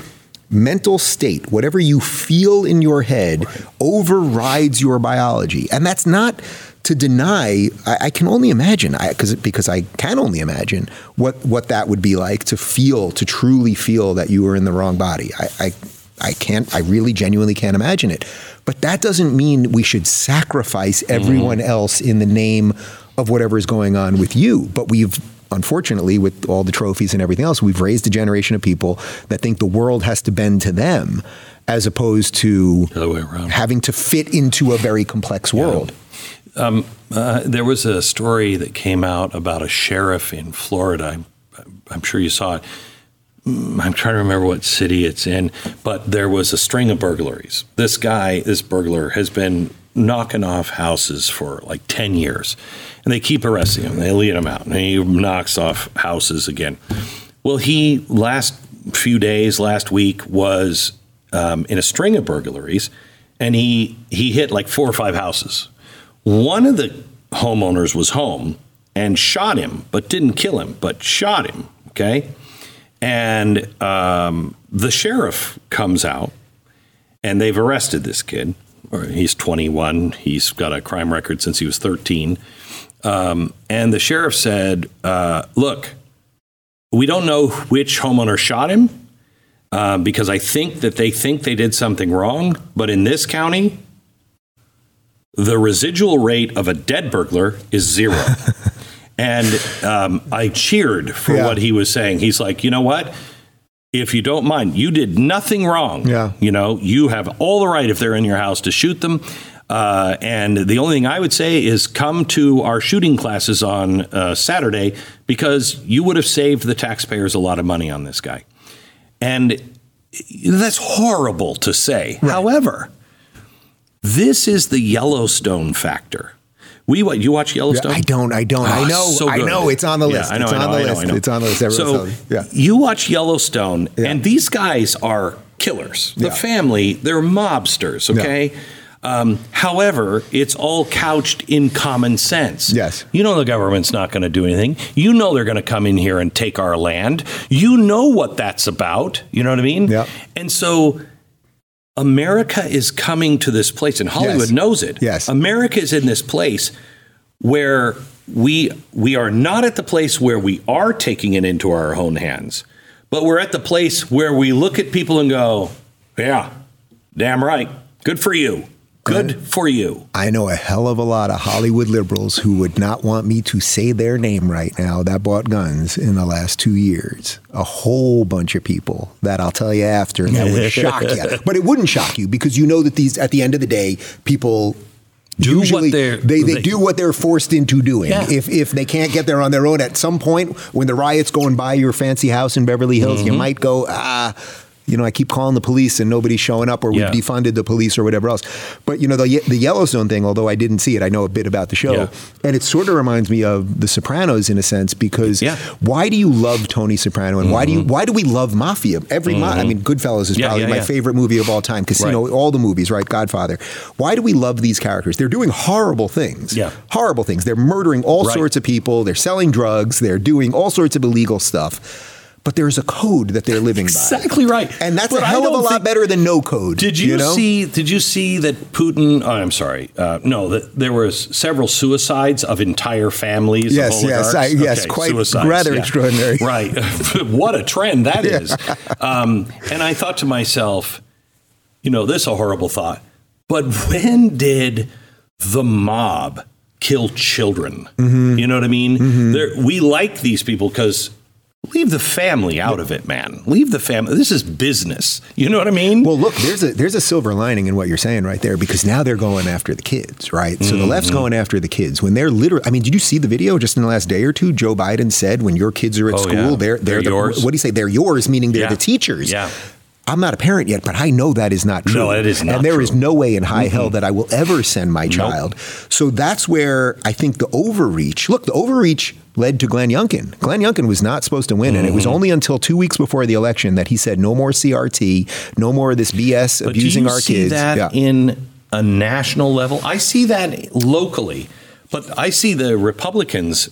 mental state, whatever you feel in your head, overrides your biology, and that's not to deny. I, I can only imagine, because because I can only imagine what what that would be like to feel, to truly feel that you were in the wrong body. I, I I can't, I really genuinely can't imagine it. But that doesn't mean we should sacrifice mm-hmm. everyone mm-hmm. else in the name of whatever is going on with you. But we've, unfortunately, with all the trophies and everything else, we've raised a generation of people that think the world has to bend to them as opposed to having to fit into a very complex world. Yeah. Um, uh, there was a story that came out about a sheriff in Florida. I'm, I'm sure you saw it I'm trying to remember what city it's in, but there was a string of burglaries. This guy, this burglar, has been knocking off houses for like 10 years. And they keep arresting him. They lead him out, and he knocks off houses again. Well, he, last few days, last week, was um, in a string of burglaries, and he, he hit like four or five houses. One of the homeowners was home and shot him, but didn't kill him, but shot him. Okay. And um, the sheriff comes out and they've arrested this kid. He's 21. He's got a crime record since he was 13. Um, and the sheriff said, uh, Look, we don't know which homeowner shot him uh, because I think that they think they did something wrong. But in this county, the residual rate of a dead burglar is zero. And um, I cheered for yeah. what he was saying. He's like, you know what? If you don't mind, you did nothing wrong. Yeah. You know, you have all the right if they're in your house to shoot them. Uh, and the only thing I would say is come to our shooting classes on uh, Saturday because you would have saved the taxpayers a lot of money on this guy. And that's horrible to say. Right. However, this is the Yellowstone factor. We what you watch Yellowstone? I don't. I don't. Oh, I know. So I know. It's on the list. Yeah, I know, it's on I know, the list. Know, It's on the list. so yeah. you watch Yellowstone, yeah. and these guys are killers. The yeah. family, they're mobsters, okay? Um, however, it's all couched in common sense. Yes. You know the government's not going to do anything. You know they're going to come in here and take our land. You know what that's about. You know what I mean? Yeah. And so America is coming to this place, and Hollywood yes. knows it. Yes. America is in this place where we we are not at the place where we are taking it into our own hands, but we're at the place where we look at people and go, "Yeah, damn right, good for you." Good for you. I know a hell of a lot of Hollywood liberals who would not want me to say their name right now that bought guns in the last two years. A whole bunch of people that I'll tell you after that would shock you. But it wouldn't shock you because you know that these, at the end of the day, people do usually they, they, they do what they're forced into doing. Yeah. If if they can't get there on their own, at some point when the riot's going by your fancy house in Beverly Hills, mm-hmm. you might go ah you know, I keep calling the police and nobody's showing up, or we've defunded the police or whatever else. But you know, the the Yellowstone thing, although I didn't see it, I know a bit about the show, yeah. and it sort of reminds me of The Sopranos in a sense because yeah. why do you love Tony Soprano and mm-hmm. why do you mm-hmm. why do we love mafia? Every mm-hmm. ma- I mean, Goodfellas is probably my favorite movie of all time. Casino, right. all the movies, right? Godfather. Why do we love these characters? They're doing horrible things. Yeah, horrible things. They're murdering all right. sorts of people. They're selling drugs. They're doing all sorts of illegal stuff but there's a code that they're living exactly by. Exactly right. And that's but a hell of a lot better than no code. Did you, you know? see did you see that Putin oh, I'm sorry. Uh, no, that there was several suicides of entire families yes, Yes, I, yes, okay, quite suicides, rather yeah. extraordinary. Right. what a trend that yeah. is. Um, and I thought to myself, you know, this is a horrible thought. But when did the mob kill children? Mm-hmm. You know what I mean? Mm-hmm. We like these people because Leave the family out of it, man. Leave the family. This is business. You know what I mean? Well, look, there's a there's a silver lining in what you're saying right there because now they're going after the kids, right? So mm-hmm. the left's going after the kids when they're literally. I mean, did you see the video just in the last day or two? Joe Biden said when your kids are at oh, school, yeah. they're they're, they're the, yours. What do you say? They're yours, meaning they're yeah. the teachers. Yeah. I'm not a parent yet, but I know that is not true. No, it is not. And there true. is no way in high mm-hmm. hell that I will ever send my child. Nope. So that's where I think the overreach. Look, the overreach led to Glenn Youngkin. Glenn Youngkin was not supposed to win, mm-hmm. and it was mm-hmm. only until two weeks before the election that he said, "No more CRT, no more of this BS but abusing our kids." That yeah. in a national level, I see that locally, but I see the Republicans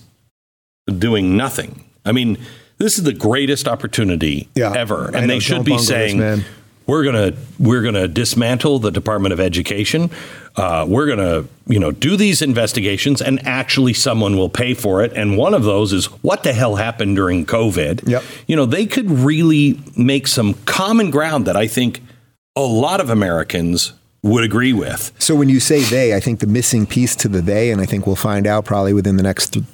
doing nothing. I mean this is the greatest opportunity yeah, ever, and they should be saying. This, we're gonna we're gonna dismantle the Department of Education. Uh, we're gonna you know do these investigations, and actually someone will pay for it. And one of those is what the hell happened during COVID. Yep. You know they could really make some common ground that I think a lot of Americans would agree with. So when you say they, I think the missing piece to the they, and I think we'll find out probably within the next th-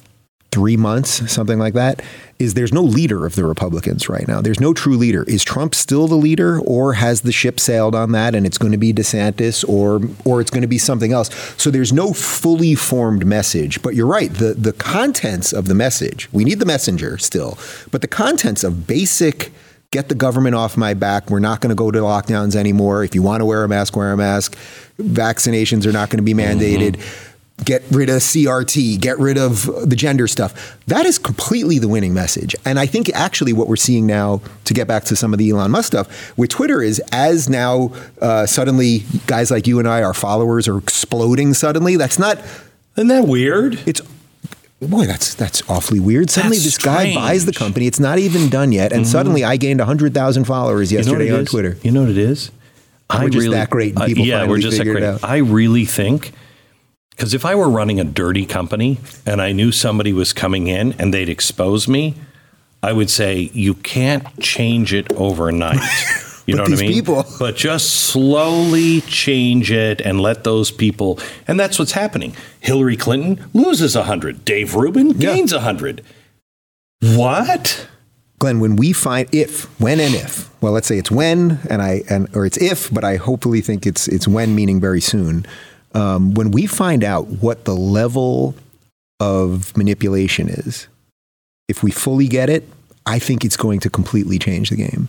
three months, something like that, is there's no leader of the Republicans right now. There's no true leader. Is Trump still the leader, or has the ship sailed on that, and it's going to be DeSantis, or or it's going to be something else? So there's no fully formed message. But you're right. The the contents of the message. We need the messenger still, but the contents of basic get the government off my back. We're not going to go to lockdowns anymore. If you want to wear a mask, wear a mask. Vaccinations are not going to be mandated. Mm-hmm get rid of CRT, get rid of the gender stuff. That is completely the winning message. And I think actually what we're seeing now, to get back to some of the Elon Musk stuff, with Twitter is as now uh, suddenly guys like you and I, our followers are exploding suddenly. That's not. Isn't that weird? It's boy, that's that's awfully weird. Suddenly, that's this strange. guy buys the company. It's not even done yet, and mm-hmm. suddenly I gained hundred thousand followers yesterday you know on Twitter. You know what it is? I we're really, just that great. Uh, yeah, we're just that great. I really think because if I were running a dirty company and I knew somebody was coming in and they'd expose me, I would say, you can't change it overnight. You know what I mean? People. But just slowly change it and let those people. And that's what's happening. Hillary Clinton loses 100. Dave Rubin gains yeah. 100. What? Glenn, when we find if, when and if, well, let's say it's when and I and or it's if, but I hopefully think it's it's when, meaning very soon um, when we find out what the level of manipulation is, if we fully get it, I think it's going to completely change the game.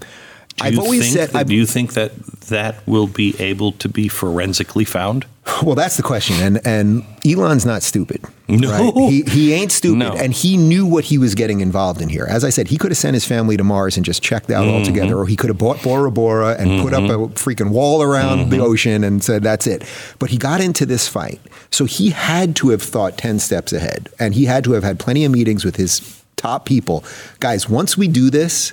Do I've always said. That, do you think that that will be able to be forensically found? Well, that's the question, and and Elon's not stupid. No, right? he he ain't stupid, no. and he knew what he was getting involved in here. As I said, he could have sent his family to Mars and just checked out mm-hmm. altogether, or he could have bought Bora Bora and mm-hmm. put up mm-hmm. a freaking wall around mm-hmm. the ocean and said that's it. But he got into this fight, so he had to have thought ten steps ahead, and he had to have had plenty of meetings with his top people. Guys, once we do this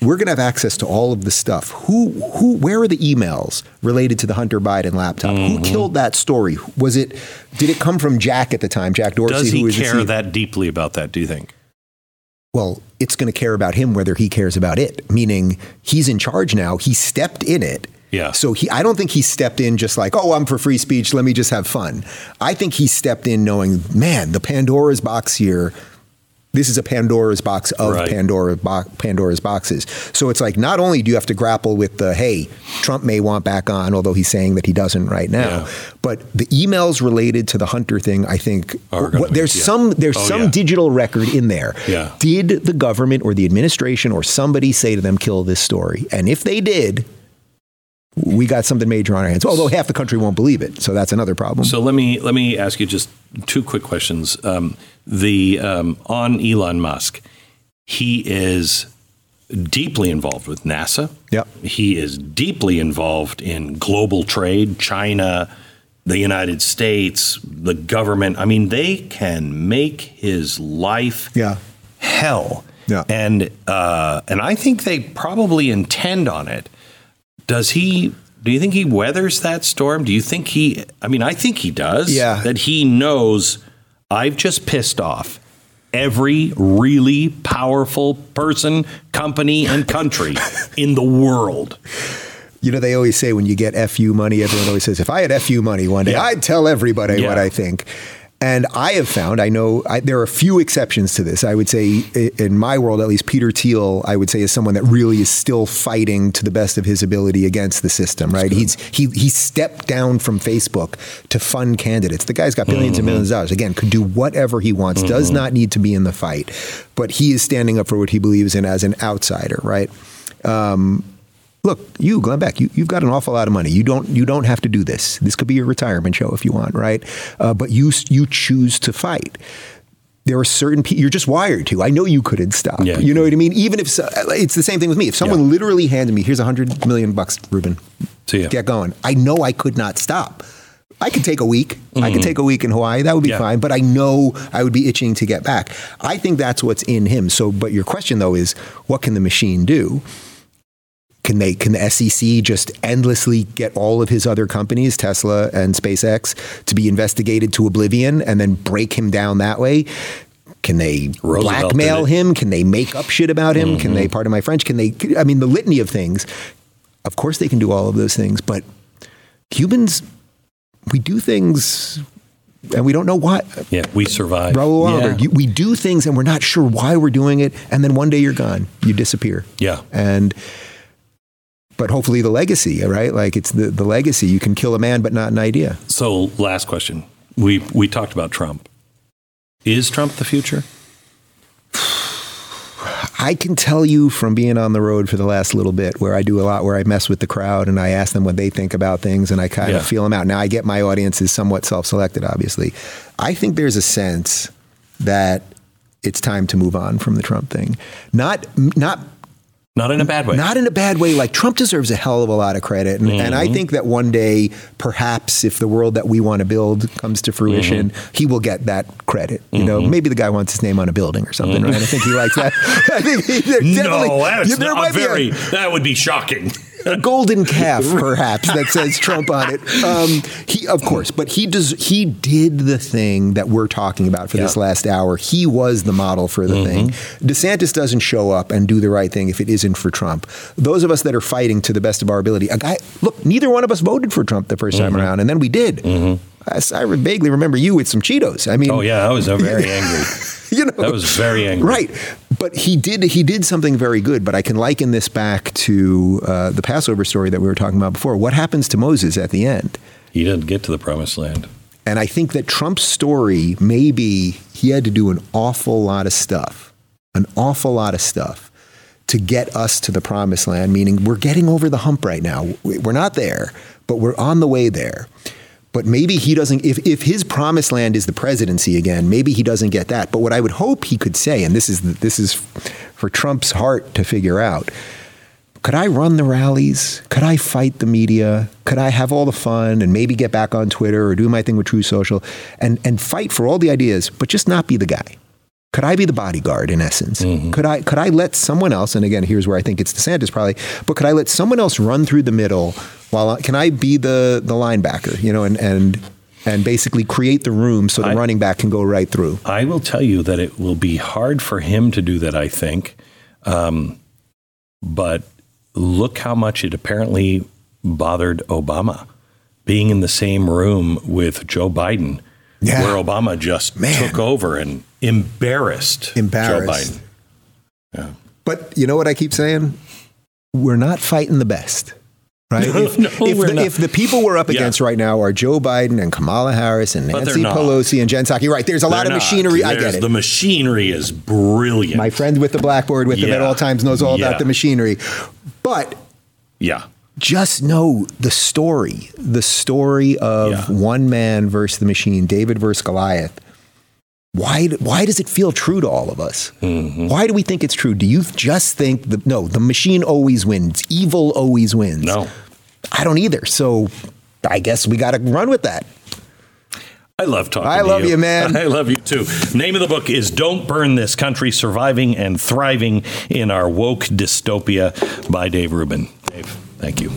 we're going to have access to all of the stuff. Who, who, where are the emails related to the Hunter Biden laptop? Mm-hmm. Who killed that story? Was it, did it come from Jack at the time, Jack Dorsey? Does he care that deeply about that, do you think? Well, it's going to care about him whether he cares about it, meaning he's in charge now. He stepped in it. Yeah. So he, I don't think he stepped in just like, oh, I'm for free speech. Let me just have fun. I think he stepped in knowing, man, the Pandora's box here this is a Pandora's box of right. Pandora bo- Pandora's boxes. So it's like not only do you have to grapple with the hey, Trump may want back on, although he's saying that he doesn't right now, yeah. but the emails related to the Hunter thing, I think what, there's yeah. some there's oh, some yeah. digital record in there. Yeah. Did the government or the administration or somebody say to them, kill this story? And if they did, we got something major on our hands. Although half the country won't believe it, so that's another problem. So let me let me ask you just two quick questions. Um, the um, on Elon Musk, he is deeply involved with NASA. Yep. He is deeply involved in global trade, China, the United States, the government. I mean, they can make his life yeah. hell. Yeah. And uh, and I think they probably intend on it does he do you think he weathers that storm? Do you think he I mean, I think he does. Yeah. That he knows I've just pissed off every really powerful person, company, and country in the world. You know, they always say when you get FU money, everyone always says, if I had FU money one day, yeah. I'd tell everybody yeah. what I think. And I have found, I know I, there are a few exceptions to this. I would say, in my world, at least, Peter Thiel, I would say, is someone that really is still fighting to the best of his ability against the system. Right? He's he he stepped down from Facebook to fund candidates. The guy's got 1000000000s mm-hmm. and millions of dollars. Again, could do whatever he wants. Mm-hmm. Does not need to be in the fight, but he is standing up for what he believes in as an outsider. Right? Um, look, you, Glenn Beck, you, you've got an awful lot of money. You don't, you don't have to do this. This could be your retirement show if you want, right? Uh, but you, you choose to fight. There are certain people you're just wired to. I know you couldn't stop. Yeah. You know what I mean? Even if so, it's the same thing with me. If someone yeah. literally handed me, here's a hundred million bucks, Rubin, See ya. get going. I know I could not stop. I could take a week. Mm-hmm. I could mm-hmm. take a week in Hawaii. That would be yeah. fine. But I know I would be itching to get back. I think that's what's in him. So, but your question though is, what can the machine do? Can they can the SEC just endlessly get all of his other companies, Tesla and SpaceX, to be investigated to oblivion and then break him down that way? Can they Roosevelt blackmail him? Can they make up shit about him? Mm-hmm. Can they, mm-hmm. pardon my French, can they, I mean, the litany of things. Of course they can do all of those things, but humans, we do things and we don't know why. Yeah, we survive. Raoul yeah. we do things and we're not sure why we're doing it, and then one day you're gone, you disappear. Yeah, and but hopefully the legacy, right? Like it's the, the legacy. You can kill a man, but not an idea. So, last question. We we talked about Trump. Is Trump the future? I can tell you from being on the road for the last little bit, where I do a lot, where I mess with the crowd and I ask them what they think about things, and I kind yeah. of feel them out. Now, I get my audience is somewhat self-selected, obviously. I think there's a sense that it's time to move on from the Trump thing. Not not not in a bad way. Not in a bad way. Like Trump deserves a hell of a lot of credit. And, mm-hmm. and I mm-hmm. think that one day, perhaps if the world that we want to build comes to fruition, mm-hmm. he will get that credit. You mm-hmm. know, maybe the guy wants his name on a building or something, right? I think he likes that. I think he, no, that's there not very, a, that would be shocking a golden calf, perhaps, that says Trump on it. Um, he, of course, but he does. He did the thing that we're talking about for yeah. this last hour. He was the model for the mm-hmm. thing. DeSantis doesn't show up and do the right thing if it isn't for Trump. Those of us that are fighting to the best of our ability, a guy. Look, neither one of us voted for Trump the 1st mm-hmm. time around, and then we did. Mm-hmm. I, I, vaguely remember you with some Cheetos. I mean, oh yeah, I was very angry. you know, that was very angry. Right, but he did he did something very good. But I can liken this back to uh, the Passover story that we were talking about before. What happens to Moses at the end? He didn't get to the promised land. And I think that Trump's story maybe he had to do an awful lot of stuff, an awful lot of stuff to get us to the promised land, meaning we're getting over the hump right now. We're not there, but we're on the way there. But maybe he doesn't, if, if his promised land is the presidency again, maybe he doesn't get that. But what I would hope he could say, and this is, this is for Trump's heart to figure out, could I run the rallies? Could I fight the media? Could I have all the fun and maybe get back on Twitter or do my thing with Truth Social and, and fight for all the ideas, but just not be the guy? Could I be the bodyguard in essence? Mm-hmm. Could I could I let someone else? And again, here's where I think it's DeSantis probably. But could I let someone else run through the middle while can I be the the linebacker? You know, and and and basically create the room so the I, running back can go right through. I will tell you that it will be hard for him to do that. I think, um, but look how much it apparently bothered Obama being in the same room with Joe Biden yeah. where Obama just Man. took over and embarrassed, embarrassed. Joe Biden. Yeah. But you know what I keep saying? We're not fighting the best. Right? If, no, if, the, if, the, people we're up against yeah. right now are Joe Biden and Kamala Harris and Nancy Pelosi and Jen Psaki, right? There's a they're lot of not. machinery. There's, I get it. The machinery is brilliant. My friend with the blackboard with yeah. him at all times knows all yeah. about the machinery. But yeah, just know the story, the story of one man versus the machine, David versus Goliath. Why, why does it feel true to all of us? Mm-hmm. Why do we think it's true? Do you just think the no, the machine always wins, evil always wins? No. I don't either. So I guess we got to run with that. I love talking I love you. you. man. I love you too. Name of the book is Don't Burn This Country Surviving and Thriving in Our Woke Dystopia by Dave Rubin. Dave. Thank you.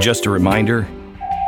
Just a reminder